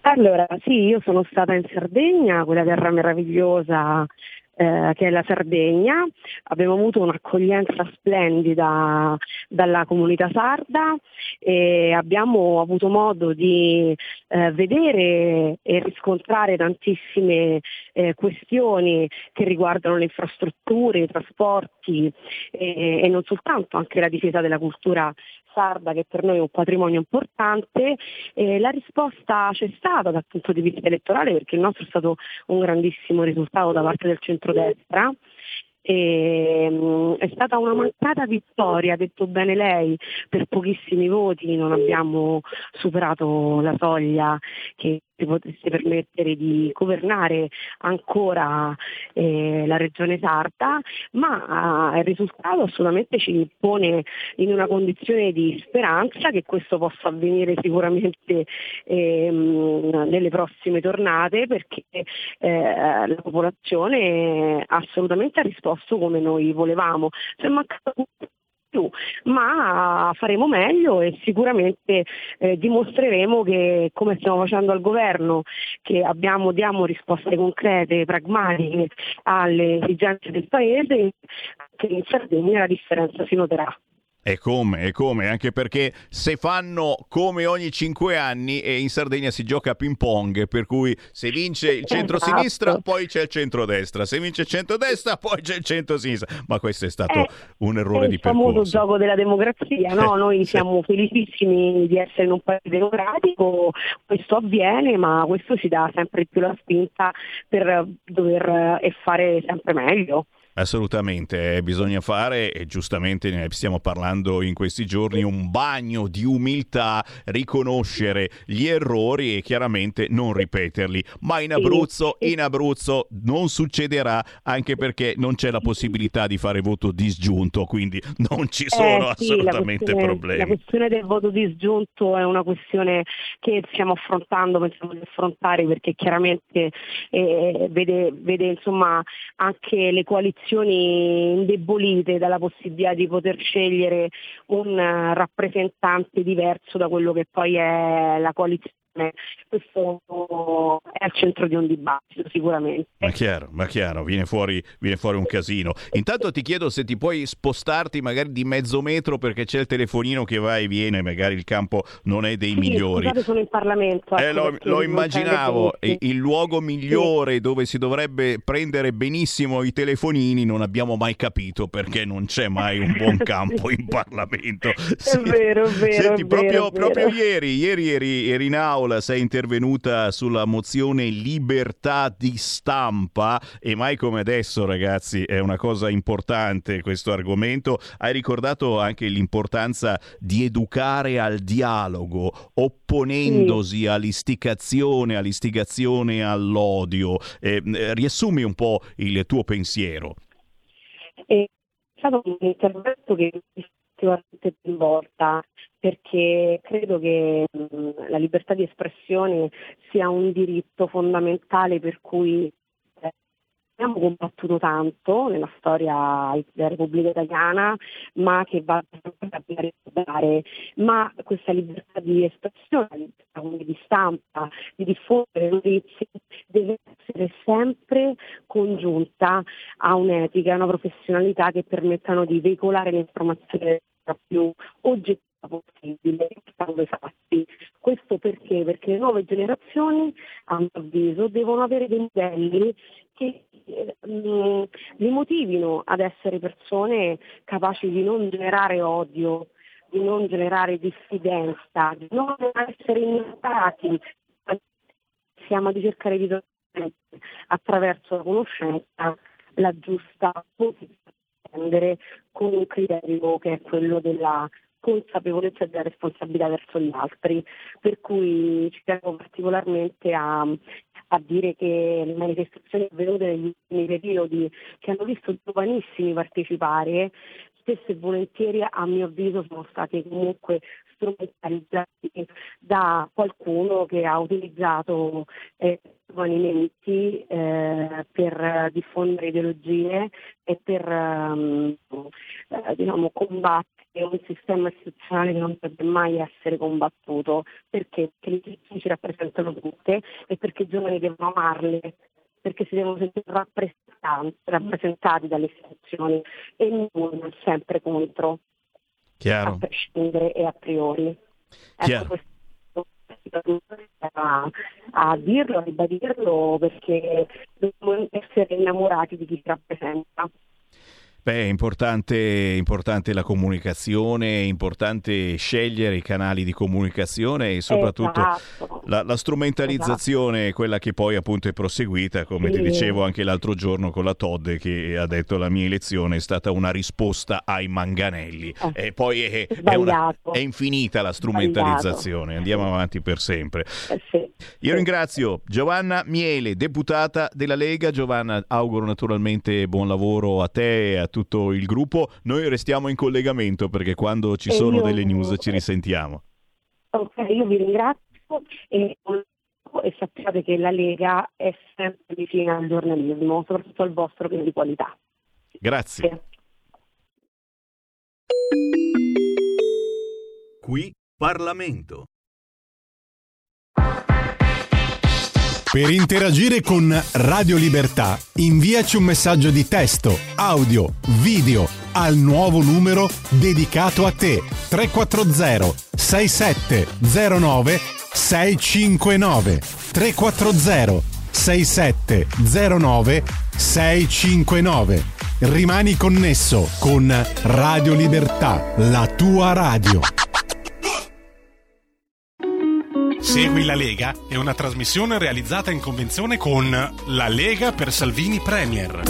Allora, sì, io sono stata in Sardegna, quella terra meravigliosa eh, che è la Sardegna. Abbiamo avuto un'accoglienza splendida dalla comunità sarda e abbiamo avuto modo di eh, vedere e riscontrare tantissime eh, questioni che riguardano le infrastrutture, i trasporti e, e non soltanto, anche la difesa della cultura sarda che per noi è un patrimonio importante, eh, la risposta c'è stata dal punto di vista elettorale perché il nostro è stato un grandissimo risultato da parte del centrodestra. E, um, è stata una mancata vittoria, ha detto bene lei, per pochissimi voti non abbiamo superato la soglia che si potesse permettere di governare ancora eh, la regione sarda, ma eh, il risultato assolutamente ci pone in una condizione di speranza che questo possa avvenire sicuramente ehm, nelle prossime tornate perché eh, la popolazione assolutamente ha risposto come noi volevamo. C'è mancato più, ma faremo meglio e sicuramente eh, dimostreremo che come stiamo facendo al governo, che abbiamo, diamo risposte concrete, pragmatiche alle esigenze del Paese, che in Sardegna la differenza si noterà. E come, e come, anche perché se fanno come ogni cinque anni e in Sardegna si gioca a ping pong, per cui se vince il centro-sinistra esatto. poi c'è il centro-destra, se vince il centro-destra poi c'è il centro-sinistra, ma questo è stato eh, un errore di percorso. È il famoso gioco della democrazia, no? Noi siamo felicissimi di essere in un paese democratico, questo avviene, ma questo ci dà sempre più la spinta per dover e fare sempre meglio. Assolutamente, eh, bisogna fare, e giustamente ne stiamo parlando in questi giorni, un bagno di umiltà, riconoscere gli errori e chiaramente non ripeterli. Ma in Abruzzo, in Abruzzo non succederà anche perché non c'è la possibilità di fare voto disgiunto, quindi non ci sono eh, sì, assolutamente la problemi. La questione del voto disgiunto è una questione che stiamo affrontando, pensiamo di affrontare perché chiaramente eh, vede, vede insomma anche le coalizioni istituzioni indebolite dalla possibilità di poter scegliere un eh, rappresentante diverso da quello che poi è la coalizione questo è al centro di un dibattito sicuramente. Ma chiaro, ma chiaro, viene fuori, viene fuori un casino. Intanto ti chiedo se ti puoi spostarti magari di mezzo metro perché c'è il telefonino che va e viene, magari il campo non è dei sì, migliori. Scusate, sono in Parlamento. Eh, ecco lo, lo immaginavo, sì. il luogo migliore sì. dove si dovrebbe prendere benissimo i telefonini non abbiamo mai capito perché non c'è mai un buon campo in Parlamento. È vero, è vero. Senti, è proprio, vero, proprio vero. ieri, ieri eri, eri in aula, sei intervenuta sulla mozione libertà di stampa e mai come adesso ragazzi è una cosa importante questo argomento. Hai ricordato anche l'importanza di educare al dialogo opponendosi sì. all'istigazione, all'istigazione all'odio. Eh, riassumi un po' il tuo pensiero. È stato un intervento che effettivamente coinvolta perché credo che mh, la libertà di espressione sia un diritto fondamentale per cui eh, abbiamo combattuto tanto nella storia della Repubblica Italiana, ma che va sempre a ricordare. Ma questa libertà di espressione, di stampa, di diffondere notizie, deve essere sempre congiunta a un'etica, a una professionalità che permettano di veicolare l'informazione più oggettiva possibile dei fatti. Questo perché? Perché le nuove generazioni, a mio avviso, devono avere dei modelli che eh, mh, li motivino ad essere persone capaci di non generare odio, di non generare diffidenza, di non essere innatati. Siamo di cercare di attraverso la conoscenza la giusta posizione con un criterio che è quello della consapevolezza e della responsabilità verso gli altri, per cui ci tengo particolarmente a, a dire che le manifestazioni avvenute negli ultimi periodi che hanno visto giovanissimi partecipare, spesso e volentieri a mio avviso sono stati comunque strumentalizzati da qualcuno che ha utilizzato eh, giovani eh, per diffondere ideologie e per ehm, eh, diciamo, combattere un sistema istituzionale che non dovrebbe mai essere combattuto perché, perché le istituzioni ci rappresentano tutte e perché i giovani devono amarle perché si devono sentire rappresentati dalle istituzioni e non sempre contro Chiaro. a prescindere e a priori. Ecco, a, a dirlo, a ribadirlo perché dobbiamo essere innamorati di chi ci rappresenta. Beh, è importante, importante, la comunicazione, è importante scegliere i canali di comunicazione e soprattutto esatto. la, la, strumentalizzazione, esatto. quella che poi appunto è proseguita, come sì. ti dicevo anche l'altro giorno con la Todd che ha detto la mia elezione è stata una risposta ai manganelli. Eh. E poi è, è, una, è, infinita la strumentalizzazione, andiamo avanti per sempre. Eh sì. Io ringrazio Giovanna Miele, deputata della Lega. Giovanna, auguro naturalmente buon lavoro a te e a tutto il gruppo. Noi restiamo in collegamento perché quando ci e sono io... delle news ci risentiamo. Ok, io vi ringrazio e, e sappiate che la Lega è sempre vicina al giornalismo, soprattutto al vostro che è di qualità. Grazie. Qui Parlamento. Per interagire con Radio Libertà, inviaci un messaggio di testo, audio, video al nuovo numero dedicato a te 340 6709 659 340 6709 659 Rimani connesso con Radio Libertà, la tua radio. Segui la Lega è una trasmissione realizzata in convenzione con La Lega per Salvini Premier.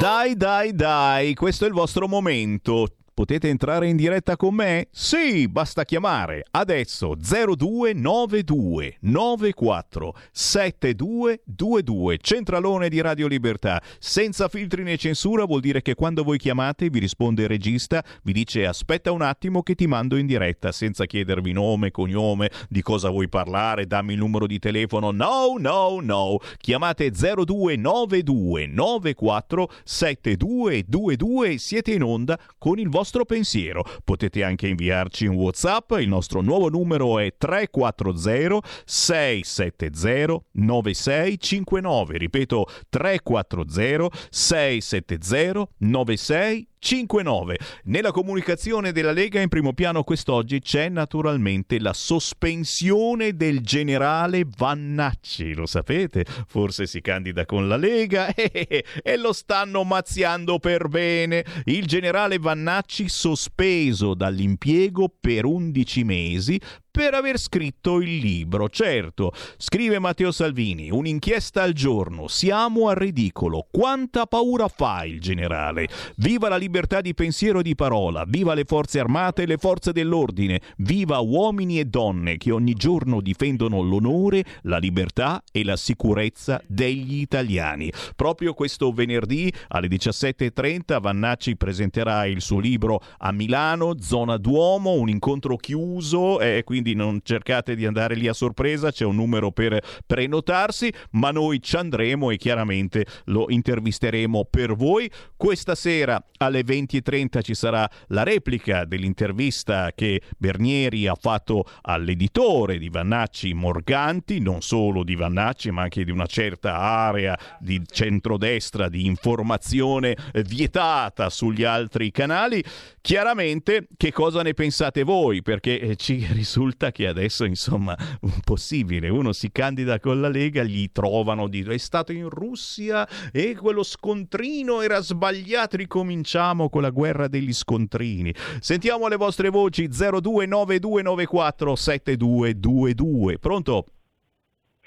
Dai, dai, dai, questo è il vostro momento. Potete entrare in diretta con me? Sì, basta chiamare adesso 0292 94 7222 centralone di Radio Libertà. Senza filtri né censura vuol dire che quando voi chiamate vi risponde il regista, vi dice aspetta un attimo che ti mando in diretta senza chiedervi nome, cognome, di cosa vuoi parlare, dammi il numero di telefono. No, no, no. Chiamate 0292 94 7222 e siete in onda con il vostro pensiero. Potete anche inviarci un WhatsApp, il nostro nuovo numero è 340 670 9659. Ripeto 340 670 9659. 5-9. Nella comunicazione della Lega in primo piano quest'oggi c'è naturalmente la sospensione del generale Vannacci, lo sapete? Forse si candida con la Lega e, lo stanno mazziando per bene. Il generale Vannacci sospeso dall'impiego per 11 mesi per aver scritto il libro. Certo, scrive Matteo Salvini, un'inchiesta al giorno, siamo al ridicolo. Quanta paura fa il generale? Viva la libertà di pensiero e di parola, viva le forze armate e le forze dell'ordine, viva uomini e donne che ogni giorno difendono l'onore, la libertà e la sicurezza degli italiani. Proprio questo venerdì alle 17.30 Vannacci presenterà il suo libro a Milano, zona Duomo, un incontro chiuso e quindi quindi non cercate di andare lì a sorpresa, c'è un numero per prenotarsi, ma noi ci andremo e chiaramente lo intervisteremo per voi. Questa sera alle 20.30 ci sarà la replica dell'intervista che Bernieri ha fatto all'editore di Vannacci Morganti, non solo di Vannacci, ma anche di una certa area di centrodestra di informazione vietata sugli altri canali. Chiaramente che cosa ne pensate voi? Perché eh, ci risulta che adesso, insomma, possibile, uno si candida con la Lega, gli trovano di è stato in Russia e quello scontrino era sbagliato, ricominciamo con la guerra degli scontrini. Sentiamo le vostre voci 0292947222. Pronto?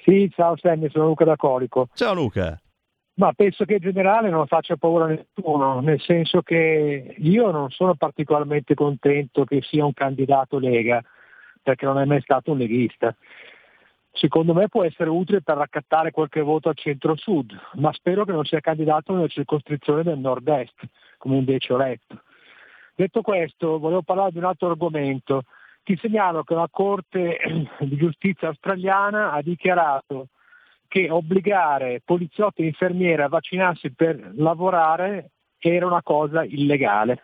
Sì, ciao Sammy, sono Luca da Colico. Ciao Luca. Ma penso che in generale non faccia paura a nessuno, nel senso che io non sono particolarmente contento che sia un candidato Lega, perché non è mai stato un leghista. Secondo me può essere utile per raccattare qualche voto al centro-sud, ma spero che non sia candidato nella circoscrizione del nord-est, come invece ho letto. Detto questo, volevo parlare di un altro argomento. Ti segnalo che la Corte di giustizia australiana ha dichiarato che obbligare poliziotti e infermiere a vaccinarsi per lavorare era una cosa illegale.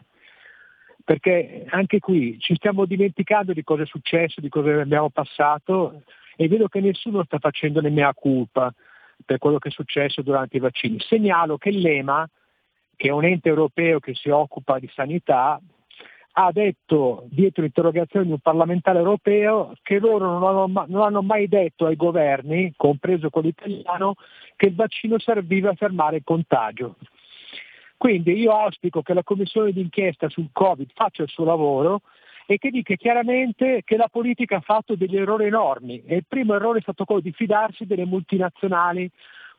Perché anche qui ci stiamo dimenticando di cosa è successo, di cosa abbiamo passato e vedo che nessuno sta facendo ne mea culpa per quello che è successo durante i vaccini. Segnalo che l'EMA, che è un ente europeo che si occupa di sanità, ha detto dietro l'interrogazione di un parlamentare europeo che loro non hanno, non hanno, mai detto ai governi, compreso quello italiano, che il vaccino serviva a fermare il contagio. Quindi io auspico che la commissione d'inchiesta sul Covid faccia il suo lavoro e che dica chiaramente che la politica ha fatto degli errori enormi e il primo errore è stato quello di fidarsi delle multinazionali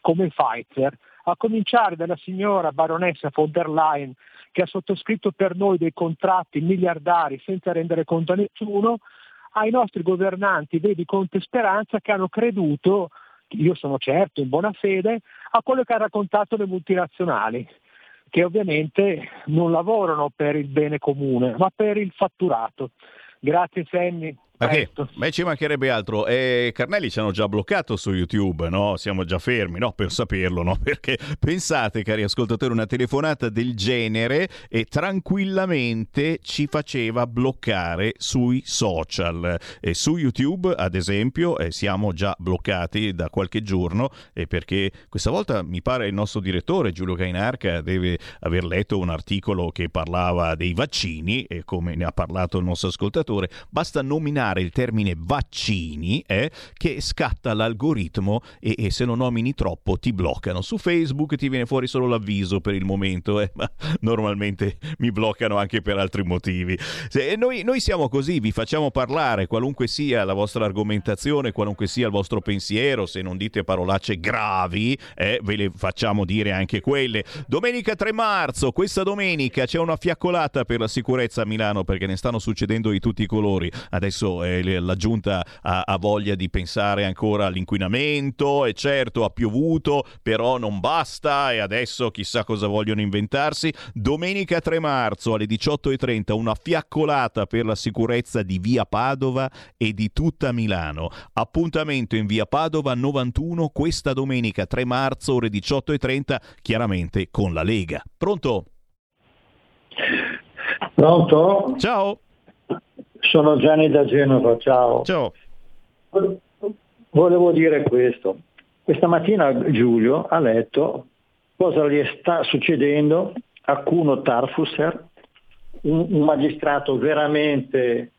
come Pfizer, a cominciare dalla signora baronessa von der Leyen che ha sottoscritto per noi dei contratti miliardari senza rendere conto a nessuno, ai nostri governanti, vedi Conte Speranza, che hanno creduto, io sono certo in buona fede, a quello che hanno raccontato le multinazionali, che ovviamente non lavorano per il bene comune, ma per il fatturato. Grazie Sammy. Ma che? Beh, ci mancherebbe altro. Eh, Carnelli ci hanno già bloccato su YouTube, no? Siamo già fermi, no? Per saperlo, no? Perché pensate, cari ascoltatori, una telefonata del genere e tranquillamente ci faceva bloccare sui social. E su YouTube, ad esempio, eh, siamo già bloccati da qualche giorno eh, perché questa volta mi pare il nostro direttore Giulio Cainarca deve aver letto un articolo che parlava dei vaccini e come ne ha parlato il nostro ascoltatore, basta nominare nominare il termine vaccini eh, che scatta l'algoritmo e, e, se lo nomini troppo ti bloccano. Su Facebook ti viene fuori solo l'avviso per il momento, eh, ma normalmente mi bloccano anche per altri motivi. Se, noi, noi siamo così, vi facciamo parlare, qualunque sia la vostra argomentazione, qualunque sia il vostro pensiero, se non dite parolacce gravi, eh, ve le facciamo dire anche quelle. Domenica 3 marzo, questa domenica c'è una fiaccolata per la sicurezza a Milano perché ne stanno succedendo di tutti i colori. Adesso eh, la giunta ha, ha, voglia di pensare ancora all'inquinamento e certo ha piovuto, però non basta e adesso chissà cosa vogliono inventarsi. Domenica 3 marzo alle 18.30 una fiaccolata per la sicurezza di via Padova e di tutta Milano. Appuntamento in via Padova 91 questa domenica 3 marzo ore 18.30 chiaramente con la Lega. Pronto? Pronto? Ciao. Sono Gianni da Genova, ciao. Ciao. Volevo dire questo. Questa mattina Giulio ha letto cosa gli sta succedendo a Cuno Tarfusser, un, un magistrato veramente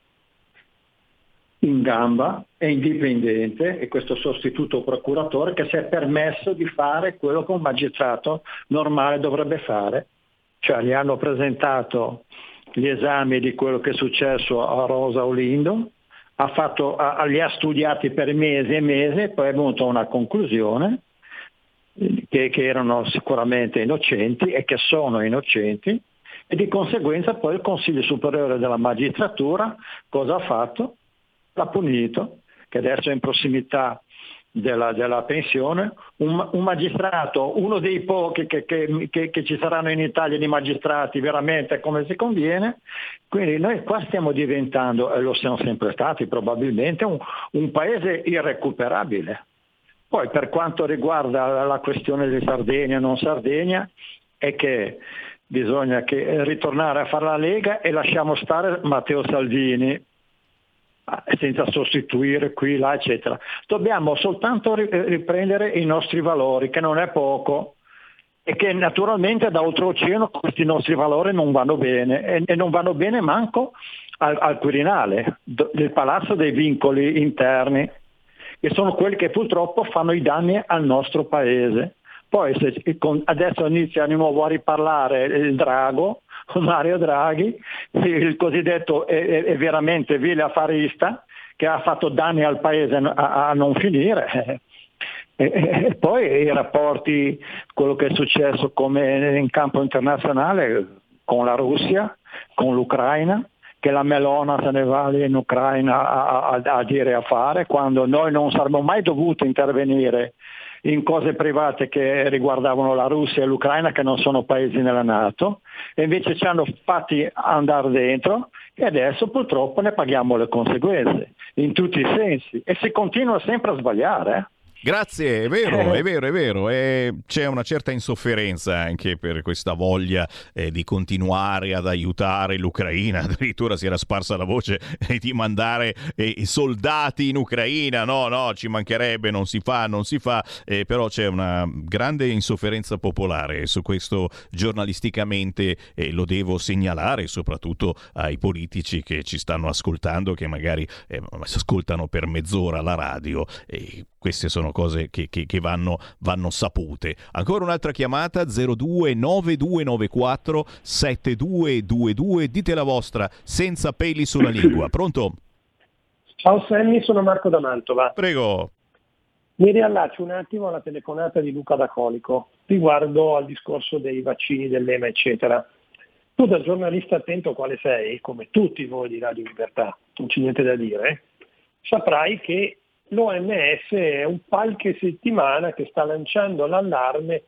in gamba e indipendente e questo sostituto procuratore che si è permesso di fare quello che un magistrato normale dovrebbe fare, cioè gli hanno presentato gli esami di quello che è successo a Rosa Olindo, ha fatto, ha, li ha studiati per mesi e mesi poi è venuto a una conclusione che, che erano sicuramente innocenti e che sono innocenti e di conseguenza poi il Consiglio Superiore della Magistratura cosa ha fatto? L'ha punito, che adesso è in prossimità della, della pensione, un, un, magistrato, uno dei pochi che, che, che, che, ci saranno in Italia di magistrati veramente come si conviene, quindi noi qua stiamo diventando, e lo siamo sempre stati probabilmente, un, un paese irrecuperabile. Poi per quanto riguarda la questione di Sardegna e non Sardegna, è che bisogna che ritornare a fare la Lega e lasciamo stare Matteo Salvini senza sostituire qui, là, eccetera. Dobbiamo soltanto riprendere i nostri valori, che non è poco, e che naturalmente da oltreoceano questi nostri valori non vanno bene e, non vanno bene manco al, al Quirinale, del palazzo dei vincoli interni, che sono quelli che purtroppo fanno i danni al nostro paese. Poi se, adesso inizia di nuovo a riparlare il drago, Mario Draghi, il cosiddetto è, è veramente vile affarista, che ha fatto danni al paese a, a non finire. E, poi i rapporti, quello che è successo in campo internazionale con la Russia, con l'Ucraina, che la Melona se ne va lì in Ucraina a, a, a dire a fare, quando noi non saremmo mai dovuti intervenire in cose private che riguardavano la Russia e l'Ucraina che non sono paesi nella Nato e invece ci hanno fatti andare dentro e adesso purtroppo ne paghiamo le conseguenze in tutti i sensi e si continua sempre a sbagliare. Eh? Grazie, è vero, è vero, è vero. E c'è una certa insofferenza anche per questa voglia eh, di continuare ad aiutare l'Ucraina. Addirittura si era sparsa la voce eh, di mandare eh, soldati in Ucraina. No, no, ci mancherebbe, non si fa, non si fa. Eh, però c'è una grande insofferenza popolare. Su questo giornalisticamente eh, lo devo segnalare, soprattutto ai politici che ci stanno ascoltando, che magari eh, ascoltano per mezz'ora la radio. Queste sono cose che, che, che vanno, vanno, sapute. Ancora un'altra chiamata 029294 7222, dite la vostra senza peli sulla lingua. Pronto? Ciao Sammy, sono Marco da Mantova. Prego. Mi riallaccio un attimo alla telefonata di Luca da Colico riguardo al discorso dei vaccini, dell'EMA, eccetera. Tu da giornalista attento quale sei, come tutti voi di Radio Libertà, non c'è niente da dire, saprai che l'OMS è un qualche settimana che sta lanciando l'allarme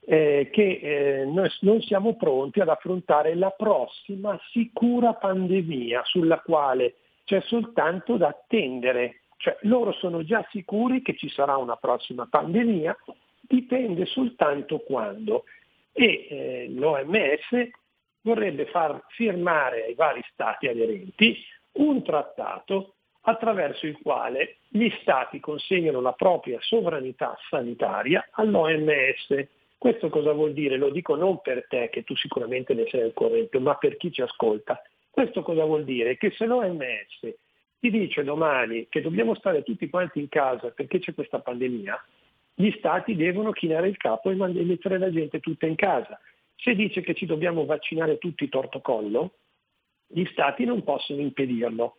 eh, che eh, noi non siamo pronti ad affrontare la prossima sicura pandemia sulla quale c'è soltanto da attendere. Cioè loro sono già sicuri che ci sarà una prossima pandemia, dipende soltanto quando. E eh, l'OMS vorrebbe far firmare ai vari stati aderenti un trattato attraverso il quale gli Stati consegnano la propria sovranità sanitaria all'OMS. Questo cosa vuol dire? Lo dico non per te, che tu sicuramente ne sei al corrente, ma per chi ci ascolta. Questo cosa vuol dire? Che se l'OMS ti dice domani che dobbiamo stare tutti quanti in casa perché c'è questa pandemia, gli stati devono chinare il capo e mettere la gente tutta in casa. Se dice che ci dobbiamo vaccinare tutti torto collo, gli stati non possono impedirlo.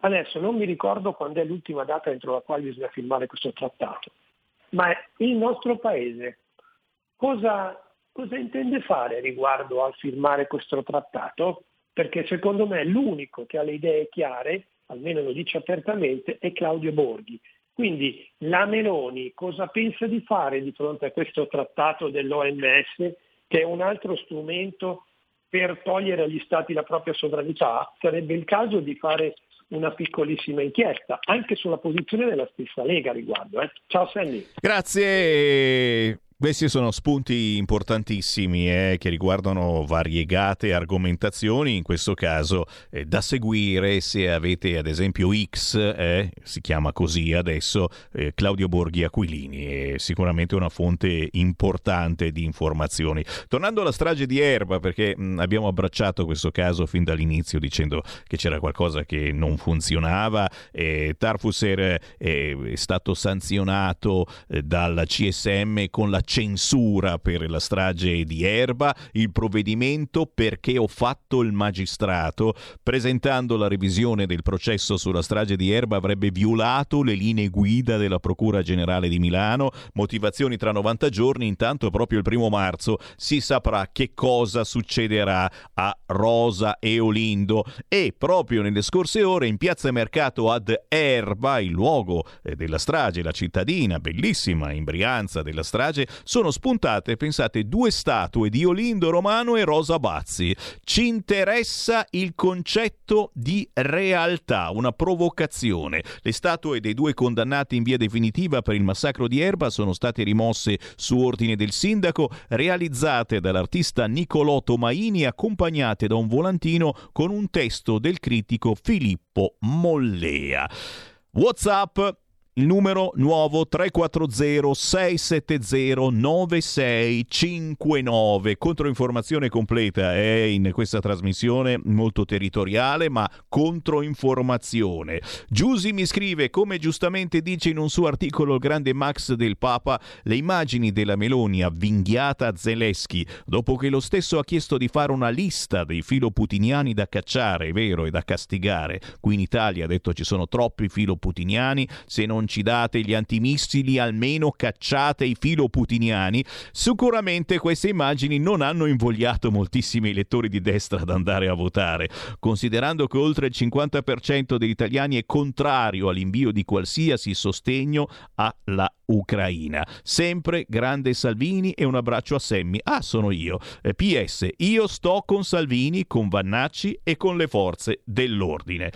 Adesso non mi ricordo quando è l'ultima data entro la quale bisogna firmare questo trattato, ma il nostro Paese cosa, cosa intende fare riguardo al firmare questo trattato? Perché secondo me l'unico che ha le idee chiare, almeno lo dice apertamente, è Claudio Borghi. Quindi la Meloni cosa pensa di fare di fronte a questo trattato dell'OMS, che è un altro strumento per togliere agli Stati la propria sovranità? Sarebbe il caso di fare una piccolissima inchiesta, anche sulla posizione della stessa Lega riguardo. Eh. Ciao Sandy. Grazie. Questi sono spunti importantissimi eh, che riguardano variegate argomentazioni, in questo caso eh, da seguire se avete ad esempio X, eh, si chiama così adesso, eh, Claudio Borghi Aquilini, è sicuramente una fonte importante di informazioni. Tornando alla strage di Erba, perché mh, abbiamo abbracciato questo caso fin dall'inizio dicendo che c'era qualcosa che non funzionava, Tarfusser eh, è stato sanzionato eh, dalla CSM con la censura per la strage di Erba, il provvedimento perché ho fatto il magistrato, presentando la revisione del processo sulla strage di Erba avrebbe violato le linee guida della Procura Generale di Milano, motivazioni tra 90 giorni, intanto proprio il primo marzo. Si saprà che cosa succederà a Rosa e Olindo. E proprio nelle scorse ore in Piazza Mercato ad Erba, il luogo eh, della strage, la cittadina bellissima in Brianza della strage, sono spuntate, pensate, due statue di Olindo Romano e Rosa Bazzi. Ci interessa il concetto di realtà, una provocazione. Le statue dei due condannati in via definitiva per il massacro di Erba sono state rimosse su ordine del sindaco, realizzate dall'artista Nicolò Tomaini, accompagnate da un volantino con un testo del critico Filippo Mollea. WhatsApp il numero nuovo 340 670 9659. Controinformazione completa è in questa trasmissione molto territoriale, ma controinformazione. Giusi mi scrive, come giustamente dice in un suo articolo il grande Max del Papa, le immagini della Meloni avvinghiata a Zelensky, dopo che lo stesso ha chiesto di fare una lista dei filoputiniani da cacciare, è vero, e da castigare. Qui in Italia ha detto ci sono troppi filoputiniani, se non ci date gli antimissili, almeno cacciate i filoputiniani, sicuramente queste immagini non hanno invogliato moltissimi elettori di destra ad andare a votare, considerando che oltre il 50% degli italiani è contrario all'invio di qualsiasi sostegno alla Ucraina. Sempre grande Salvini e un abbraccio a Semmi. Ah, sono io. Eh, PS, io sto con Salvini, con Vannacci e con le forze dell'ordine.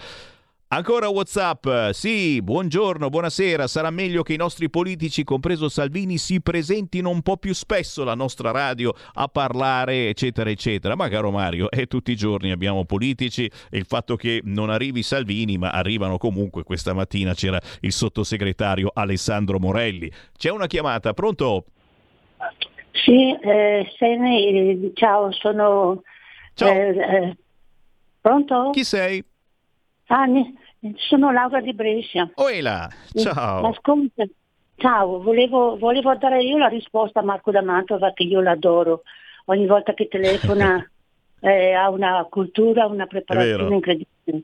Ancora WhatsApp, sì, buongiorno, buonasera, sarà meglio che i nostri politici, compreso Salvini, si presentino un po' più spesso alla nostra radio a parlare, eccetera, eccetera. Ma caro Mario, è tutti i giorni abbiamo politici e il fatto che non arrivi Salvini, ma arrivano comunque, questa mattina c'era il sottosegretario Alessandro Morelli. C'è una chiamata, pronto? Sì, eh, Sene, ciao, sono... Ciao. Eh, eh, pronto? Chi sei? Ah, ne- sono Laura di Brescia. Oela, ciao. Ascolta, ciao, volevo, volevo dare io la risposta a Marco da Mantova che io l'adoro. Ogni volta che telefona eh, ha una cultura, una preparazione incredibile.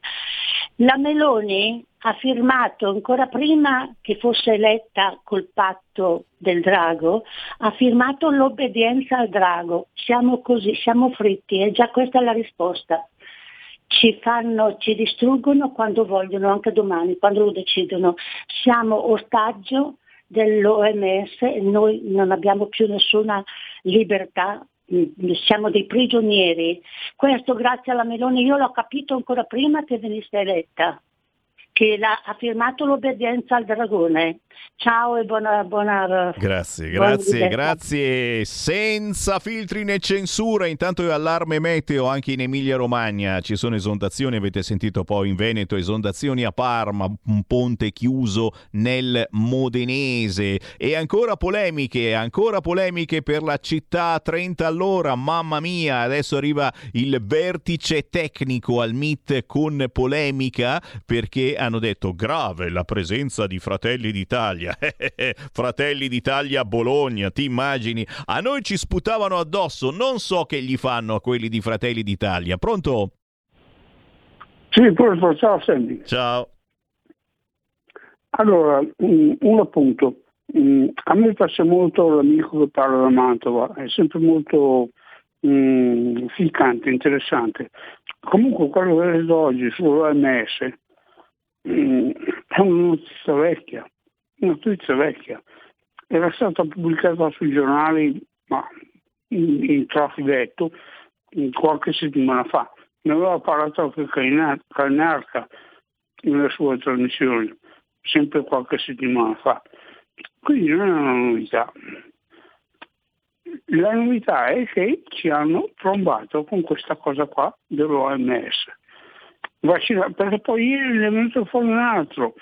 La Meloni ha firmato ancora prima che fosse eletta col patto del drago, ha firmato l'obbedienza al drago. Siamo così, siamo fritti, e già questa è la risposta ci fanno, ci distruggono quando vogliono, anche domani, quando lo decidono. Siamo ostaggio dell'OMS noi non abbiamo più nessuna libertà, mm, siamo dei prigionieri. Questo grazie alla Meloni, io l'ho capito ancora prima che venisse eletta che ha firmato l'obbedienza al dragone. Ciao e buona... buona Grazie, grazie, grazie. Senza filtri né censura. Intanto è allarme meteo anche in Emilia Romagna. Ci sono esondazioni, avete sentito poi in Veneto, esondazioni a Parma, un ponte chiuso nel Modenese. E ancora polemiche, ancora polemiche per la città a 30 all'ora. Mamma mia, adesso arriva il vertice tecnico al MIT con polemica perché hanno detto grave la presenza di Fratelli d'Italia. Fratelli d'Italia a Bologna, ti immagini? A noi ci sputavano addosso, non so che gli fanno a quelli di Fratelli d'Italia. Pronto? Sì, pronto, ciao Sandy. Ciao. Allora, un appunto. A me piace molto l'amico che parla da Mantova, è sempre molto mm, ficcante, interessante. Comunque quello che vedo oggi sull'OMS mm, è una notizia vecchia, notizia vecchia. Era stata pubblicata sui giornali, ma in, in trafiletto, qualche settimana fa. Ne aveva parlato anche Cainarca nelle sue trasmissioni, sempre qualche settimana fa. Quindi non è una novità. La novità è che ci hanno trombato con questa cosa qua dell'OMS. Vaccina- perché poi ieri è venuto fuori un altro.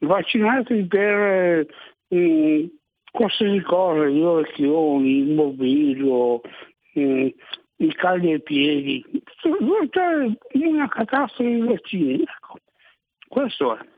Vaccinati per eh, qualsiasi cosa, gli orecchioni, il mobilio, eh, i calli ai piedi. Cioè, una catastrofe di vaccini. Ecco, questo è.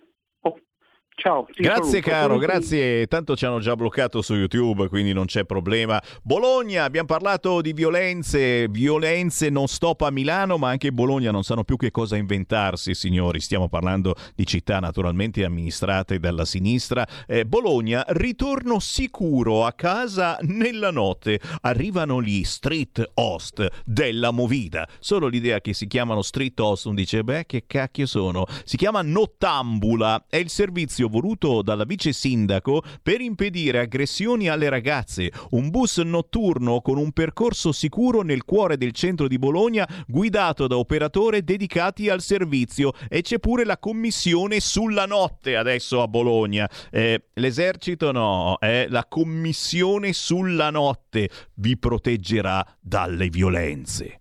Ciao. Grazie saluto. caro, grazie. Tanto ci hanno già bloccato su YouTube, quindi non c'è problema. Bologna, abbiamo parlato di violenze, violenze non stop a Milano, ma anche Bologna non sanno più che cosa inventarsi, signori. Stiamo parlando di città naturalmente amministrate dalla sinistra. Eh, Bologna, ritorno sicuro a casa nella notte. Arrivano gli street host della Movida. Solo l'idea che si chiamano street host, uno dice, beh, che cacchio sono? Si chiama Nottambula, è il servizio servizio voluto dalla vice sindaco per impedire aggressioni alle ragazze. Un bus notturno con un percorso sicuro nel cuore del centro di Bologna, guidato da operatori dedicati al servizio. E c'è pure la commissione sulla notte adesso a Bologna. Eh, l'esercito no, eh, la commissione sulla notte vi proteggerà dalle violenze.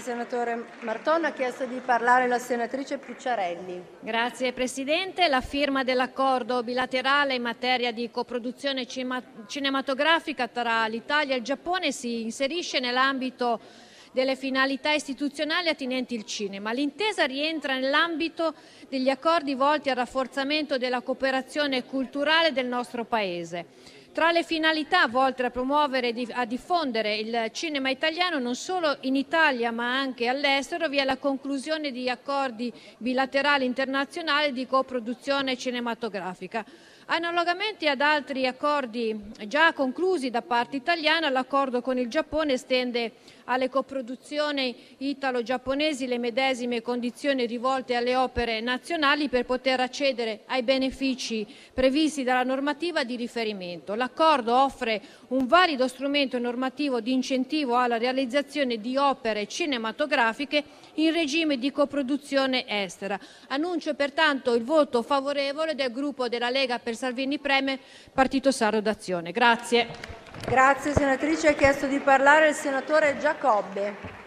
Senatore Marton. Ha chiesto di parlare la senatrice Pucciarelli. Grazie Presidente. La firma dell'accordo bilaterale in materia di coproduzione cinematografica tra l'Italia e il Giappone si inserisce nell'ambito delle finalità istituzionali attinenti il cinema. L'intesa rientra nell'ambito degli accordi volti al rafforzamento della cooperazione culturale del nostro Paese. Tra le finalità volte a promuovere e a diffondere il cinema italiano non solo in Italia ma anche all'estero vi è la conclusione di accordi bilaterali internazionali di coproduzione cinematografica. Analogamente ad altri accordi già conclusi da parte italiana, l'accordo con il Giappone estende alle coproduzioni italo-giapponesi le medesime condizioni rivolte alle opere nazionali per poter accedere ai benefici previsti dalla normativa di riferimento. L'accordo offre un valido strumento normativo di incentivo alla realizzazione di opere cinematografiche in regime di coproduzione estera. Annuncio pertanto il voto favorevole del gruppo della Lega per Salvini Premier Partito Sardo d'Azione. Grazie. Senatrice. Ha chiesto di parlare il senatore Giacobbe.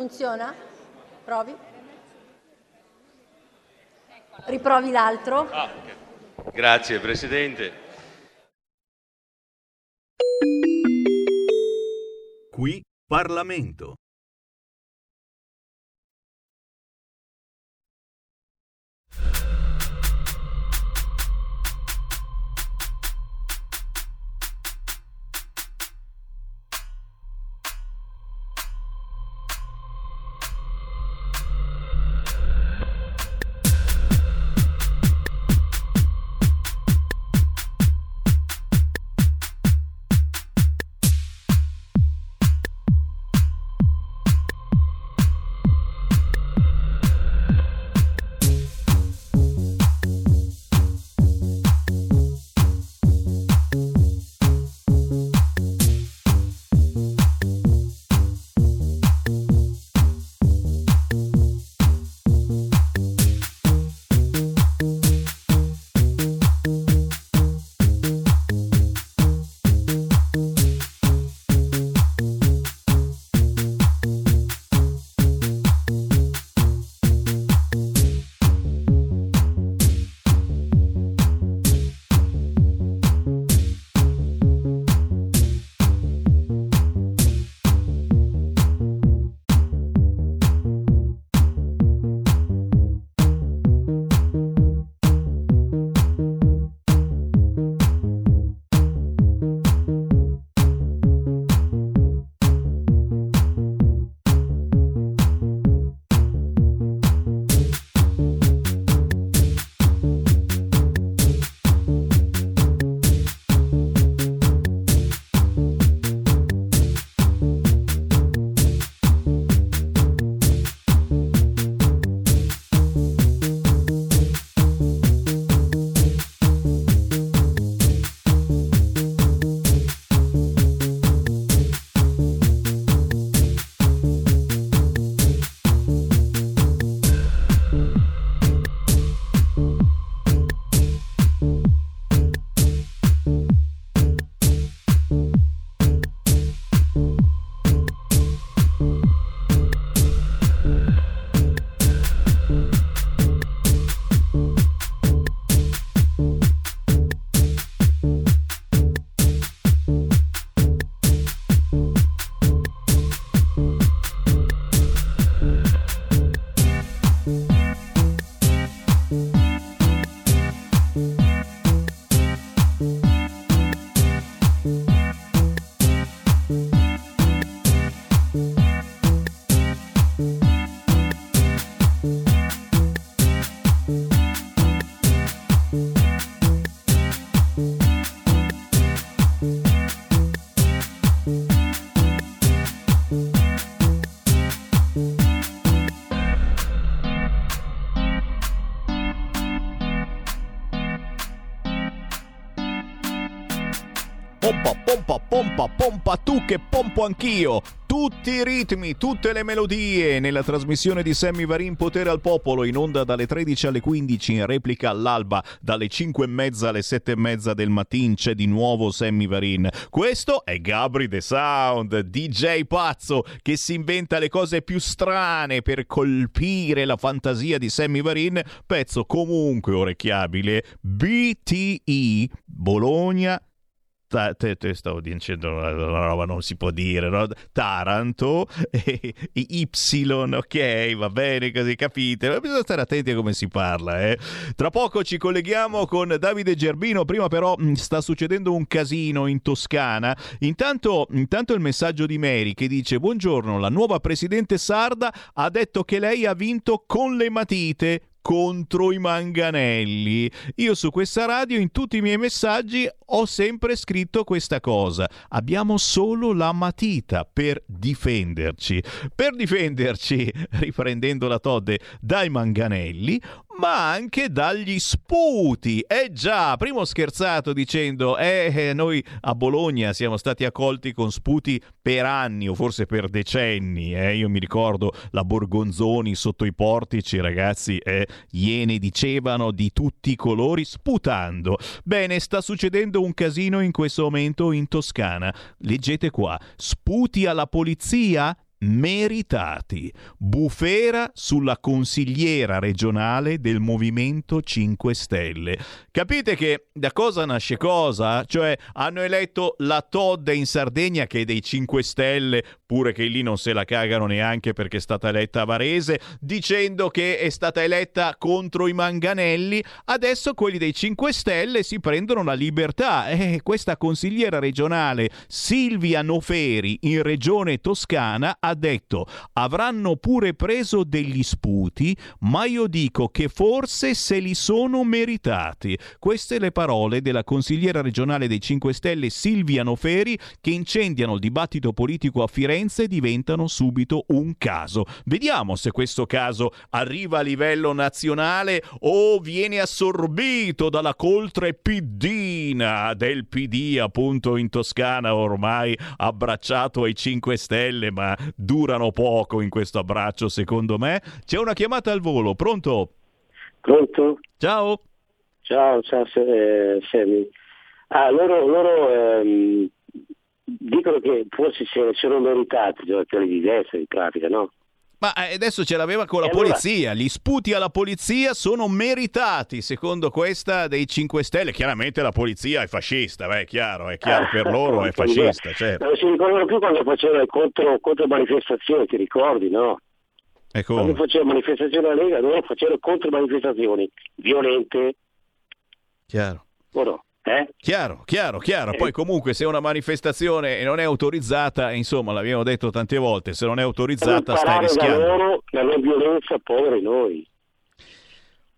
Funziona? Provi. Riprovi l'altro. Ah, okay. Grazie Presidente. Qui Parlamento. Pompo anch'io. Tutti i ritmi, tutte le melodie nella trasmissione di Sammy Varin Potere al Popolo in onda dalle 13 alle 15 in replica all'alba dalle 5 e mezza alle 7 e mezza del mattino c'è di nuovo Sammy Varin. Questo è Gabri The Sound, DJ pazzo che si inventa le cose più strane per colpire la fantasia di Sammy Varin, pezzo comunque orecchiabile BTE Bologna ta- te, te stavo dicendo una, una, roba non si può dire, no? Taranto e, e Y, ok, va bene così, capite? Ma bisogna stare attenti a come si parla, eh? Tra poco ci colleghiamo con Davide Gerbino, prima però mh, sta succedendo un casino in Toscana. Intanto, intanto il messaggio di Mary che dice buongiorno, la nuova presidente sarda ha detto che lei ha vinto con le matite contro i manganelli. Io su questa radio in tutti i miei messaggi ho sempre scritto questa cosa. Abbiamo solo la matita per difenderci. Per difenderci, riprendendo la Todde, dai manganelli, ma anche dagli sputi. Eh già, prima ho scherzato dicendo, eh, eh, noi a Bologna siamo stati accolti con sputi per anni o forse per decenni. Eh. Io mi ricordo la Borgonzoni sotto i portici, ragazzi, eh, iene dicevano di tutti i colori sputando. Bene, sta succedendo un casino in questo momento in Toscana. Leggete qua, sputi alla polizia? Meritati. Bufera sulla consigliera regionale del Movimento 5 Stelle. Capite che da cosa nasce cosa? Cioè hanno eletto la Todd in Sardegna che è dei 5 Stelle, pure che lì non se la cagano neanche perché è stata eletta a Varese, dicendo che è stata eletta contro i manganelli. Adesso quelli dei 5 Stelle si prendono la libertà. E questa consigliera regionale Silvia Noferi in regione Toscana ha detto avranno pure preso degli sputi, ma io dico che forse se li sono meritati. Queste le parole della consigliera regionale dei 5 Stelle Silvia Noferi che incendiano il dibattito politico a Firenze e diventano subito un caso. Vediamo se questo caso arriva a livello nazionale o viene assorbito dalla coltre piddina del PD appunto in Toscana ormai abbracciato ai 5 Stelle ma durano poco in questo abbraccio secondo me. C'è una chiamata al volo, pronto? Pronto? Ciao. Ciao, ciao eh, Sammy. Ah, loro, loro ehm, dicono che forse se sono meritati giocatori di destra in pratica, no? Ma eh, adesso ce l'aveva con la e polizia, allora... gli sputi alla polizia sono meritati, secondo questa dei 5 Stelle. Chiaramente la polizia è fascista, beh, è chiaro, è chiaro per loro, è fascista, certo. Non si ricordano più quando facevano contro, contro manifestazioni, ti ricordi, no? Ecco. Quando faceva manifestazioni alla Lega, loro facevano contro manifestazioni violente. Chiaro. O no? Eh? Chiaro, chiaro, chiaro. Poi comunque se una manifestazione non è autorizzata, insomma, l'abbiamo detto tante volte, se non è autorizzata stai rischiando. Da loro, la loro violenza, poveri noi.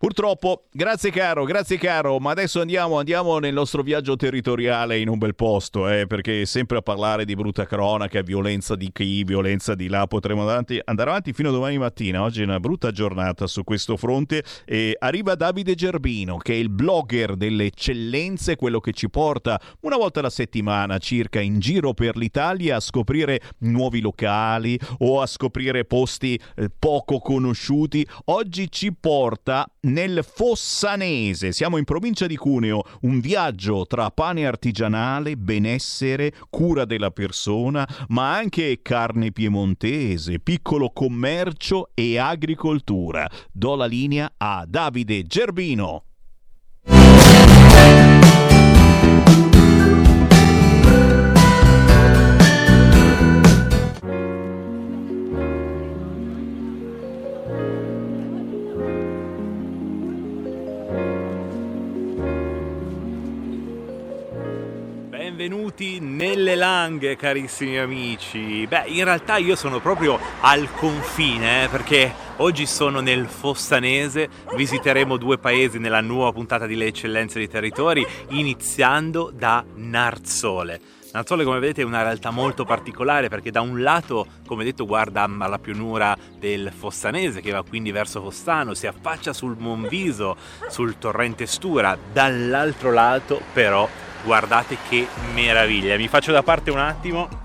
Purtroppo, grazie caro, grazie caro, ma adesso andiamo, andiamo nel nostro viaggio territoriale in un bel posto, eh, perché sempre a parlare di brutta cronaca, violenza di qui, violenza di là, potremo andare avanti, andare avanti fino a domani mattina, oggi è una brutta giornata su questo fronte e arriva Davide Gerbino che è il blogger delle eccellenze, quello che ci porta una volta alla settimana circa in giro per l'Italia a scoprire nuovi locali o a scoprire posti eh, poco conosciuti, oggi ci porta nel Fossanese. Siamo in provincia di Cuneo, un viaggio tra pane artigianale, benessere, cura della persona, ma anche carne piemontese, piccolo commercio e agricoltura. Do la linea a Davide Gerbino. Benvenuti nelle Langhe, carissimi amici. Beh, in realtà io sono proprio al confine, eh, perché oggi sono nel Fossanese, visiteremo due paesi nella nuova puntata di Le Eccellenze dei Territori, iniziando da Narzole. Nazzole, come vedete, è una realtà molto particolare perché da un lato, come detto, guarda alla pianura del Fossanese che va quindi verso Fossano, si affaccia sul Monviso, sul torrente Stura, dall'altro lato però guardate che meraviglia. Mi faccio da parte un attimo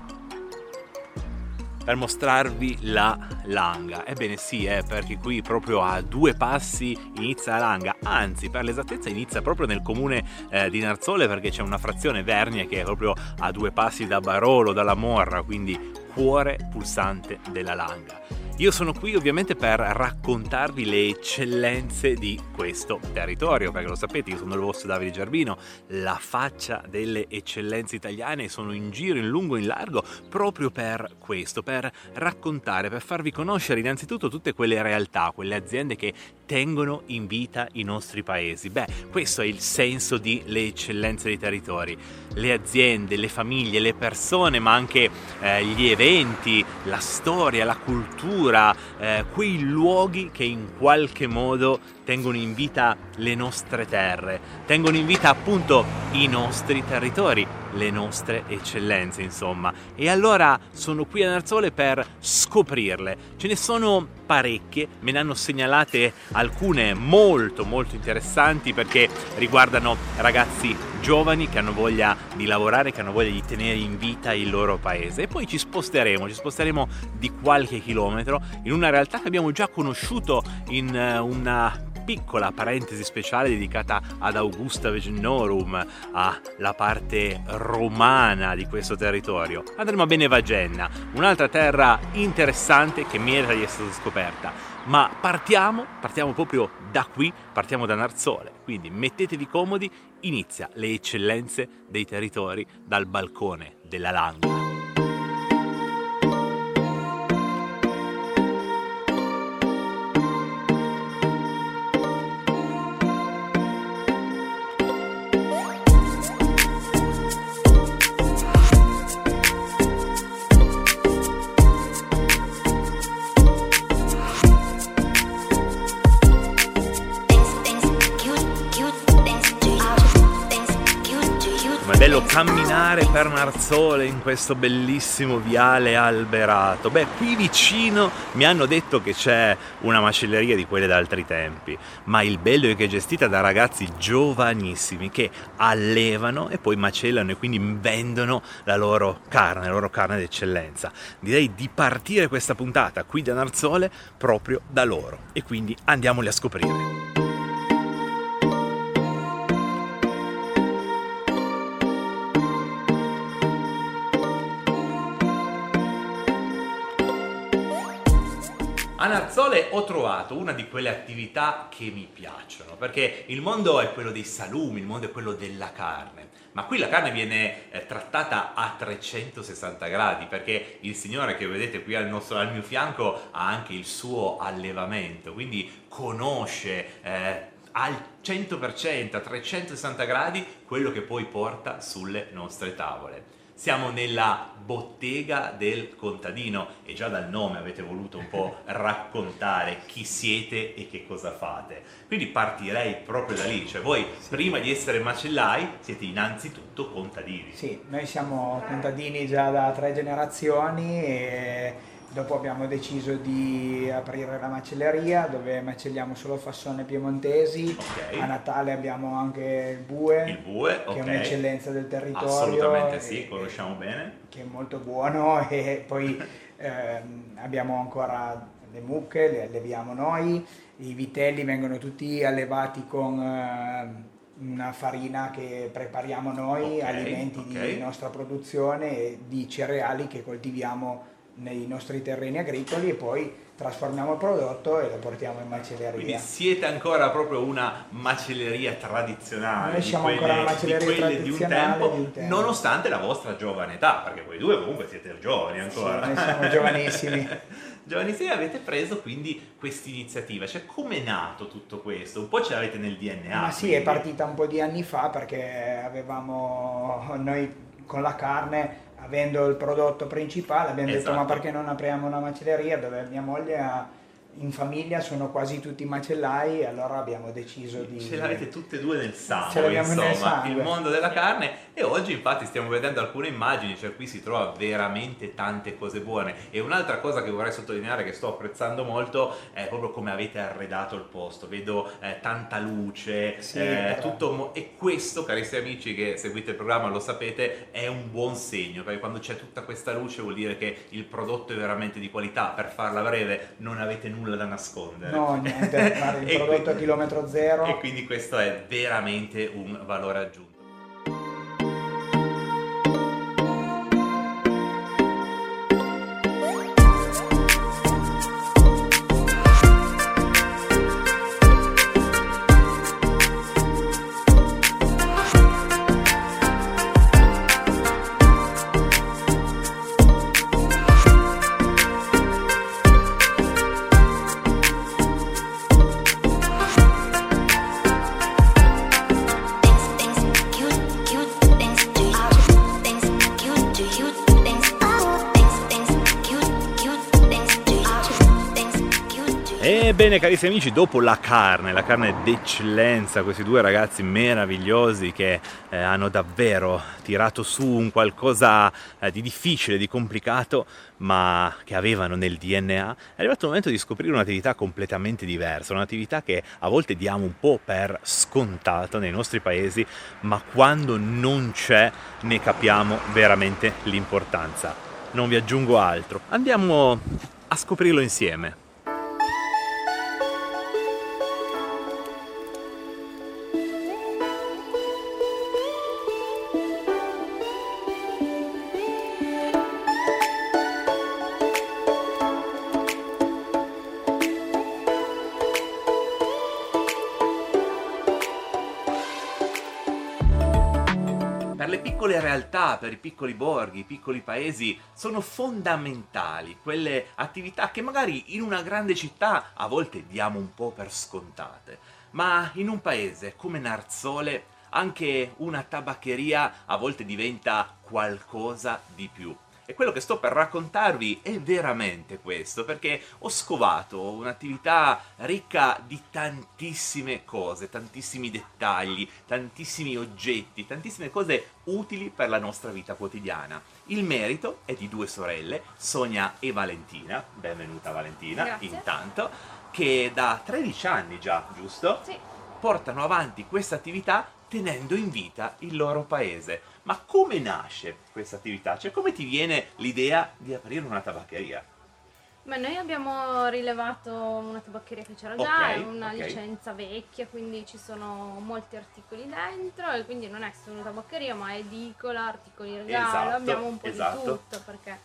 per mostrarvi la Langa. Ebbene sì, eh, perché qui proprio a due passi inizia la Langa, anzi per l'esattezza inizia proprio nel comune eh, di Narzole perché c'è una frazione Vernia che è proprio a due passi da Barolo, dalla Morra, quindi cuore pulsante della Langa. Io sono qui ovviamente per raccontarvi le eccellenze di questo territorio, perché lo sapete, io sono il vostro Davide Giarbino, la faccia delle eccellenze italiane, sono in giro in lungo e in largo proprio per questo, per raccontare, per farvi conoscere innanzitutto tutte quelle realtà, quelle aziende che tengono in vita i nostri paesi. Beh, questo è il senso di le eccellenze dei territori. Le aziende, le famiglie, le persone, ma anche eh, gli eventi, la storia, la cultura, eh, quei luoghi che in qualche modo tengono in vita le nostre terre, tengono in vita appunto i nostri territori, le nostre eccellenze, insomma. E allora sono qui a Narzole per scoprirle. Ce ne sono parecchie, me ne hanno segnalate alcune molto molto interessanti perché riguardano ragazzi giovani che hanno voglia di lavorare, che hanno voglia di tenere in vita il loro paese. E poi ci sposteremo, ci sposteremo di qualche chilometro in una realtà che abbiamo già conosciuto in eh, una piccola parentesi speciale dedicata ad Augusta Vegenorum, alla parte romana di questo territorio. Andremo a Benevagenna, un'altra terra interessante che merita di essere scoperta. Ma partiamo, partiamo proprio da qui, partiamo da Narzole. Quindi mettetevi comodi, inizia le eccellenze dei territori dal balcone della Langa. Camminare per Marzole in questo bellissimo viale alberato. Beh, qui vicino mi hanno detto che c'è una macelleria di quelle d'altri tempi, ma il bello è che è gestita da ragazzi giovanissimi che allevano e poi macellano e quindi vendono la loro carne, la loro carne d'eccellenza. Direi di partire questa puntata qui da Narzole proprio da loro e quindi andiamoli a scoprire. A Narzole ho trovato una di quelle attività che mi piacciono, perché il mondo è quello dei salumi, il mondo è quello della carne, ma qui la carne viene eh, trattata a 360 gradi, perché il signore che vedete qui al, nostro, al mio fianco ha anche il suo allevamento, quindi conosce eh, al 100%, a 360 gradi, quello che poi porta sulle nostre tavole. Siamo nella bottega del contadino e già dal nome avete voluto un po' raccontare chi siete e che cosa fate. Quindi partirei proprio da lì, cioè voi prima di essere macellai siete innanzitutto contadini. Sì, noi siamo contadini già da tre generazioni e Dopo abbiamo deciso di aprire la macelleria dove macelliamo solo fassone piemontesi. Okay. A Natale abbiamo anche il bue, il bue che okay. è un'eccellenza del territorio. Assolutamente sì, conosciamo bene. Che è molto buono e poi ehm, abbiamo ancora le mucche, le alleviamo noi. I vitelli vengono tutti allevati con... Eh, una farina che prepariamo noi, okay, alimenti di nostra produzione e di cereali che coltiviamo nei nostri terreni agricoli e poi trasformiamo il prodotto e lo portiamo in macelleria. Quindi siete ancora proprio una macelleria tradizionale. Noi siamo quelle, ancora una macelleria tradizionale di un, tempo, di un tempo, nonostante la vostra giovane età, perché voi due comunque siete giovani ancora. Sì, noi siamo giovanissimi. giovanissimi avete preso quindi questa iniziativa, cioè come è nato tutto questo? Un po' ce l'avete nel DNA. Ma sì, quindi. è partita un po' di anni fa perché avevamo noi con la carne avendo il prodotto principale abbiamo esatto. detto ma esatto. perché non apriamo una macelleria dove mia moglie ha, in famiglia sono quasi tutti macellai e allora abbiamo deciso di... Ce l'avete tutte e due nel sangue, insomma, nel sangue. il mondo della carne E oggi infatti stiamo vedendo alcune immagini, cioè qui si trova veramente tante cose buone. E un'altra cosa che vorrei sottolineare che sto apprezzando molto è proprio come avete arredato il posto. Vedo eh, tanta luce, Sì, eh, tutto mo- e questo, carissimi amici che seguite il programma lo sapete, è un buon segno, perché quando c'è tutta questa luce vuol dire che il prodotto è veramente di qualità. Per farla breve, non avete nulla da nascondere. No, niente, il prodotto quindi- a chilometro zero. E quindi questo è veramente un valore aggiunto. Ebbene carissimi amici, dopo la carne, la carne d'eccellenza, questi due ragazzi meravigliosi che eh, hanno davvero tirato su un qualcosa eh, di difficile, di complicato, ma che avevano nel DNA, è arrivato il momento di scoprire un'attività completamente diversa, un'attività che a volte diamo un po' per scontato nei nostri paesi, ma quando non c'è ne capiamo veramente l'importanza. Non vi aggiungo altro, andiamo a scoprirlo insieme. Piccoli borghi, piccoli paesi, sono fondamentali quelle attività che magari in una grande città a volte diamo un po' per scontate, ma in un paese come Narzole anche una tabaccheria a volte diventa qualcosa di più. E quello che sto per raccontarvi è veramente questo, perché ho scovato un'attività ricca di tantissime cose, tantissimi dettagli, tantissimi oggetti, tantissime cose utili per la nostra vita quotidiana. Il merito è di due sorelle, Sonia e Valentina. Benvenuta Valentina, Grazie. intanto, che da 13 anni già, giusto? Sì. Portano avanti questa attività tenendo in vita il loro paese. Ma come nasce questa attività? Cioè come ti viene l'idea di aprire una tabaccheria? Beh, noi abbiamo rilevato una tabaccheria che c'era già, Ok, una ok. licenza vecchia, quindi ci sono molti articoli dentro e quindi non è solo una tabaccheria, ma edicola, articoli regalo, Esatto, abbiamo un po' esatto. di tutto perché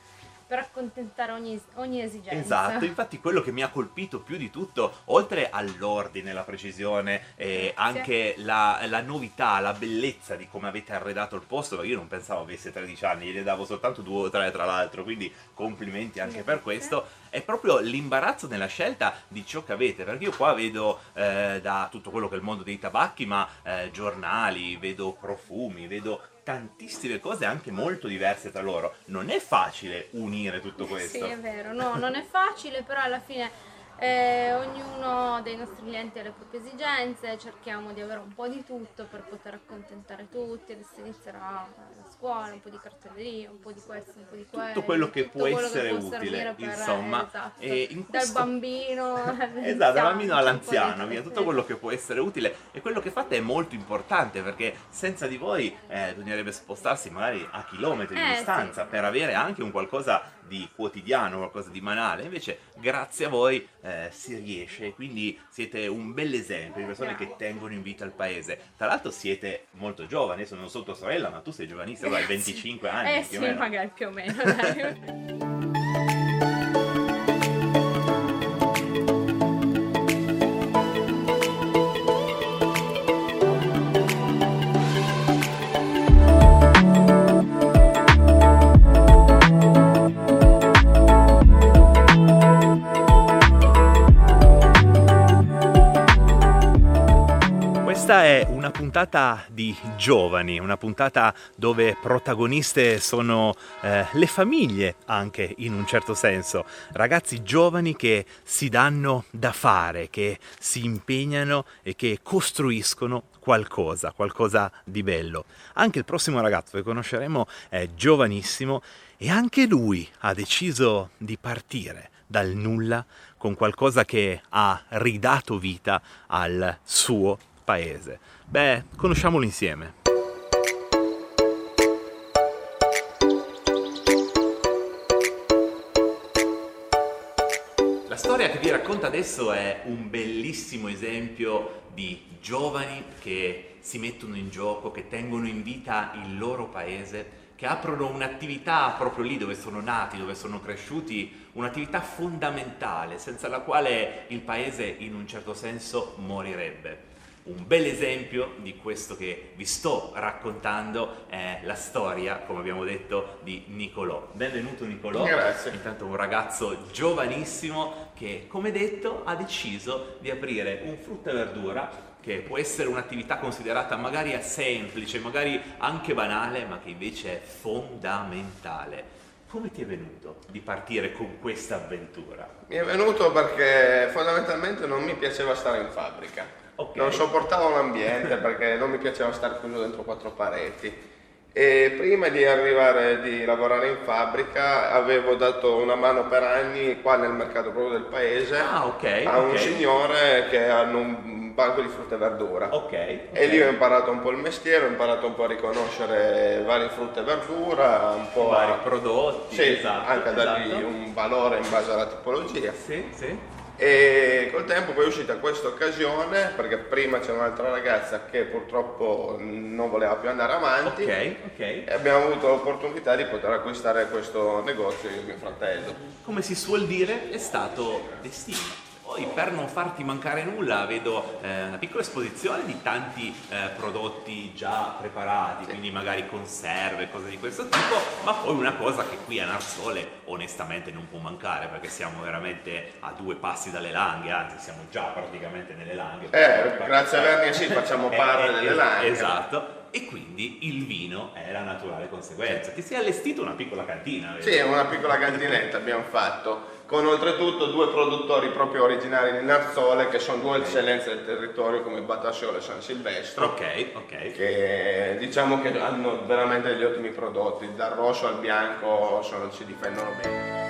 per accontentare ogni, ogni esigenza. Esatto, infatti quello che mi ha colpito più di tutto, oltre all'ordine, la precisione e anche la, la novità, la bellezza di come avete arredato il posto, perché io non pensavo avesse 13 anni, gliene davo soltanto due o tre tra l'altro, quindi complimenti anche per questo, è proprio l'imbarazzo nella scelta di ciò che avete, perché io qua vedo eh, da tutto quello che è il mondo dei tabacchi, ma eh, giornali, vedo profumi, vedo tantissime cose anche molto diverse tra loro. Non è facile unire tutto Sì, questo. è vero, no, non è facile, però alla fine eh, ognuno dei nostri clienti ha le proprie esigenze, cerchiamo di avere un po' di tutto per poter accontentare tutti, adesso inizierà la scuola, un po' di cartelleria, un po' di questo, un po' di quello. tutto quello che tutto può quello che essere può utile, per- insomma, esatto, e in dal questo- bambino Esatto, dal bambino all'anziano, via, tutto. tutto quello che può essere utile e quello che fate è molto importante perché senza di voi eh, bisognerebbe spostarsi magari a chilometri di Eh, distanza sì. per avere anche un qualcosa di quotidiano, qualcosa di banale, invece grazie a voi eh, si riesce, quindi siete un bel esempio di persone che tengono in vita il paese. Tra l'altro siete molto giovani, io sono sotto sorella, ma tu sei giovanissima, hai 25 anni Eh sì, meno. magari più o meno. una puntata di giovani, una puntata dove protagoniste sono eh, le famiglie anche in un certo senso, ragazzi giovani che si danno da fare, che si impegnano e che costruiscono qualcosa, qualcosa di bello. Anche il prossimo ragazzo che conosceremo è giovanissimo e anche lui ha deciso di partire dal nulla con qualcosa che ha ridato vita al suo paese. Beh, conosciamolo insieme. La storia che vi racconto adesso è un bellissimo esempio di giovani che si mettono in gioco, che tengono in vita il loro paese, che aprono un'attività proprio lì dove sono nati, dove sono cresciuti, un'attività fondamentale senza la quale il paese in un certo senso morirebbe. Un bel esempio di questo che vi sto raccontando è la storia, come abbiamo detto, di Nicolò. Benvenuto Nicolò. Grazie. Intanto un ragazzo giovanissimo che, come detto, ha deciso di aprire un frutta e verdura che può essere un'attività considerata magari semplice, magari anche banale, ma che invece è fondamentale. Come ti è venuto di partire con questa avventura? Mi è venuto perché fondamentalmente non mi piaceva stare in fabbrica. Ok. Non sopportavo l'ambiente perché non mi piaceva stare chiuso dentro quattro pareti. E prima di arrivare di lavorare in fabbrica avevo dato una mano per anni qua nel mercato proprio del paese Ah, ok, a un ok. signore che hanno un banco di frutta e verdura. Ok. E lì ho imparato un po' il mestiere, ho imparato un po' a riconoscere varie frutta e verdura, un po' Vari a... prodotti, Sì, esatto, anche a dargli esatto. un valore in base alla tipologia. Sì, sì. E col tempo poi è uscita questa occasione, perché prima c'era un'altra ragazza che purtroppo non voleva più andare avanti. Ok, ok. E abbiamo avuto l'opportunità di poter acquistare questo negozio io e mio fratello. Come si suol dire, è stato destino. Poi per non farti mancare nulla vedo eh, una piccola esposizione di tanti eh, prodotti già preparati, quindi magari conserve, cose di questo tipo, ma poi una cosa che qui a Narsole onestamente non può mancare perché siamo veramente a due passi dalle langhe, anzi siamo già praticamente nelle langhe. Eh, grazie a Vernia sì, facciamo Eh, parte eh, delle langhe. Esatto. E quindi il vino è la naturale conseguenza. Ti sei allestito una piccola cantina, vedo. Sì, una piccola cantinetta abbiamo fatto, con oltretutto due produttori proprio originari di Narzole, che sono due eccellenze del territorio come Batasciolo e San Silvestro. Ok, ok. Che diciamo che hanno veramente degli ottimi prodotti, dal rosso al bianco sono- si difendono bene.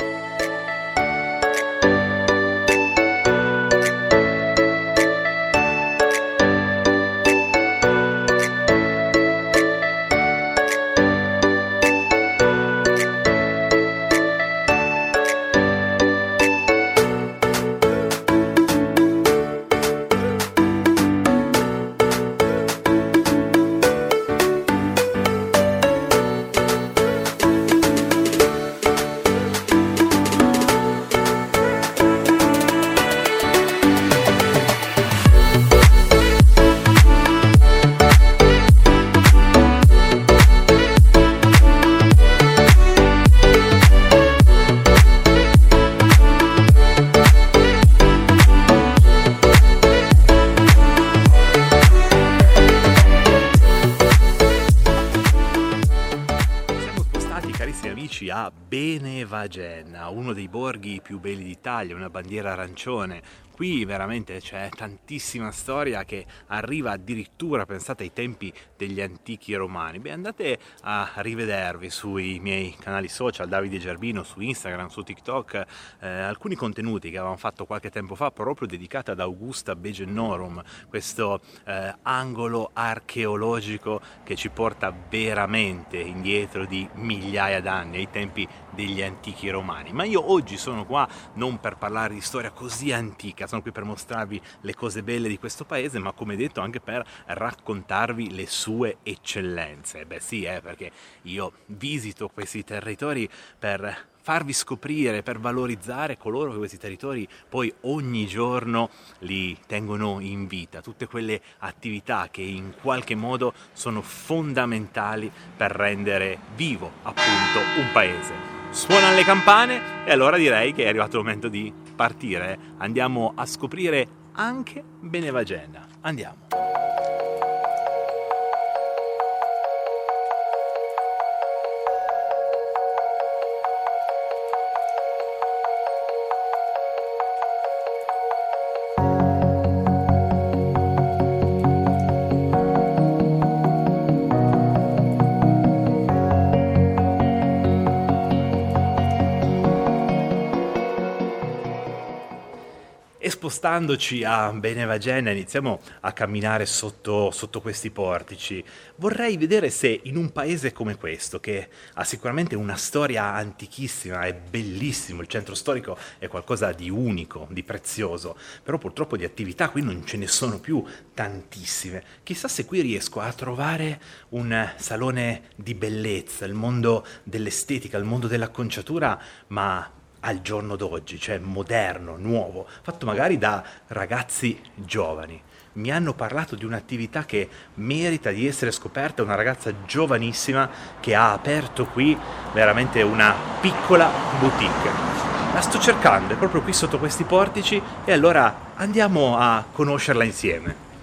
Benevagenna, uno dei borghi più belli d'Italia, una bandiera arancione. Qui veramente c'è tantissima storia che arriva addirittura, pensate, ai tempi degli antichi romani. Beh, andate a rivedervi sui miei canali social, Davide Gerbino, su Instagram, su TikTok, eh, alcuni contenuti che avevamo fatto qualche tempo fa proprio dedicati ad Augusta Begennorum, questo eh, angolo archeologico che ci porta veramente indietro di migliaia d'anni, ai tempi degli antichi romani. Ma io oggi sono qua non per parlare di storia così antica, sono qui per mostrarvi le cose belle di questo paese, ma come detto anche per raccontarvi le sue eccellenze. Beh sì, eh, perché io visito questi territori per farvi scoprire, per valorizzare coloro che questi territori poi ogni giorno li tengono in vita, tutte quelle attività che in qualche modo sono fondamentali per rendere vivo appunto un paese. Suonano le campane e allora direi che è arrivato il momento di partire. Andiamo a scoprire anche Benevagenna. Andiamo. Spostandoci a Benevagena iniziamo a camminare sotto, sotto questi portici, vorrei vedere se in un paese come questo, che ha sicuramente una storia antichissima, è bellissimo, il centro storico è qualcosa di unico, di prezioso, però purtroppo di attività qui non ce ne sono più tantissime. Chissà se qui riesco a trovare un salone di bellezza, il mondo dell'estetica, il mondo dell'acconciatura, ma al giorno d'oggi, cioè moderno, nuovo, fatto magari da ragazzi giovani. Mi hanno parlato di un'attività che merita di essere scoperta, una ragazza giovanissima che ha aperto qui veramente una piccola boutique. La sto cercando, è proprio qui sotto questi portici e allora andiamo a conoscerla insieme.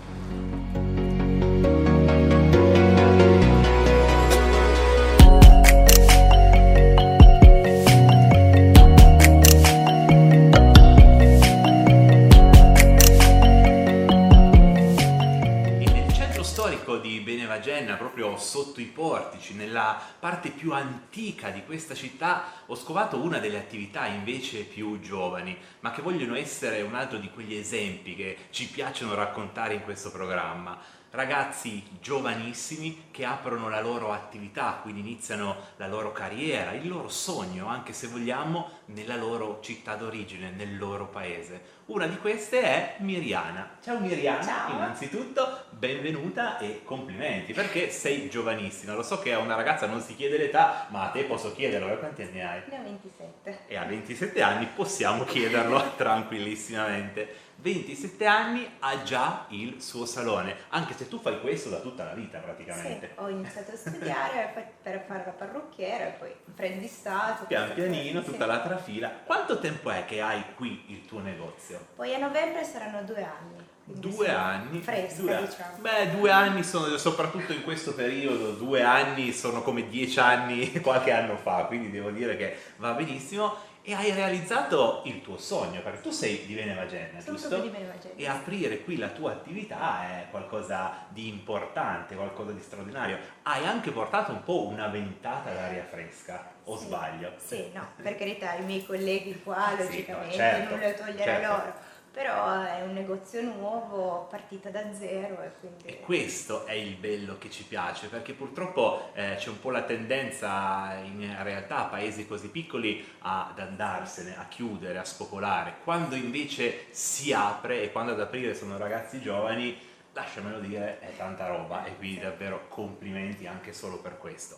Ravenna, proprio sotto i portici, nella parte più antica di questa città, ho scovato una delle attività invece più giovani, ma che vogliono essere un altro di quegli esempi che ci piacciono raccontare in questo programma ragazzi giovanissimi che aprono la loro attività, quindi iniziano la loro carriera, il loro sogno, anche se vogliamo, nella loro città d'origine, nel loro paese. Una di queste è Miriana. Ciao Miriana, Ciao. innanzitutto benvenuta e complimenti perché sei giovanissima. Lo so che a una ragazza non si chiede l'età, ma a te posso chiederlo, quanti anni hai? Ne ho 27. E a 27 anni possiamo chiederlo tranquillissimamente. 27 anni ha già il suo salone, anche se tu fai questo da tutta la vita praticamente. Sì, ho iniziato a studiare per fare la parrucchiera e poi apprendistato. Pian pianino, tutta sì. la trafila. Quanto tempo è che hai qui il tuo negozio? Poi a novembre saranno due anni. Due anni? Fresca, due, diciamo. Beh, due anni sono, soprattutto in questo periodo, due anni sono come dieci anni qualche anno fa, quindi devo dire che va benissimo e hai realizzato il tuo sogno, perché tu sei di Benevagena, Sono giusto? di Benevagena. E aprire qui la tua attività è qualcosa di importante, qualcosa di straordinario. Hai anche portato un po' una ventata d'aria fresca, o sì. sbaglio? Sì, no, per carità, i miei colleghi qua, logicamente, sì, no, certo, nulla togliere certo. loro però è un negozio nuovo, partita da zero e quindi... E questo è il bello che ci piace, perché purtroppo eh, c'è un po' la tendenza in realtà a paesi così piccoli ad andarsene, a chiudere, a spopolare, quando invece si apre e quando ad aprire sono ragazzi giovani, lasciamelo dire, è tanta roba e quindi davvero complimenti anche solo per questo.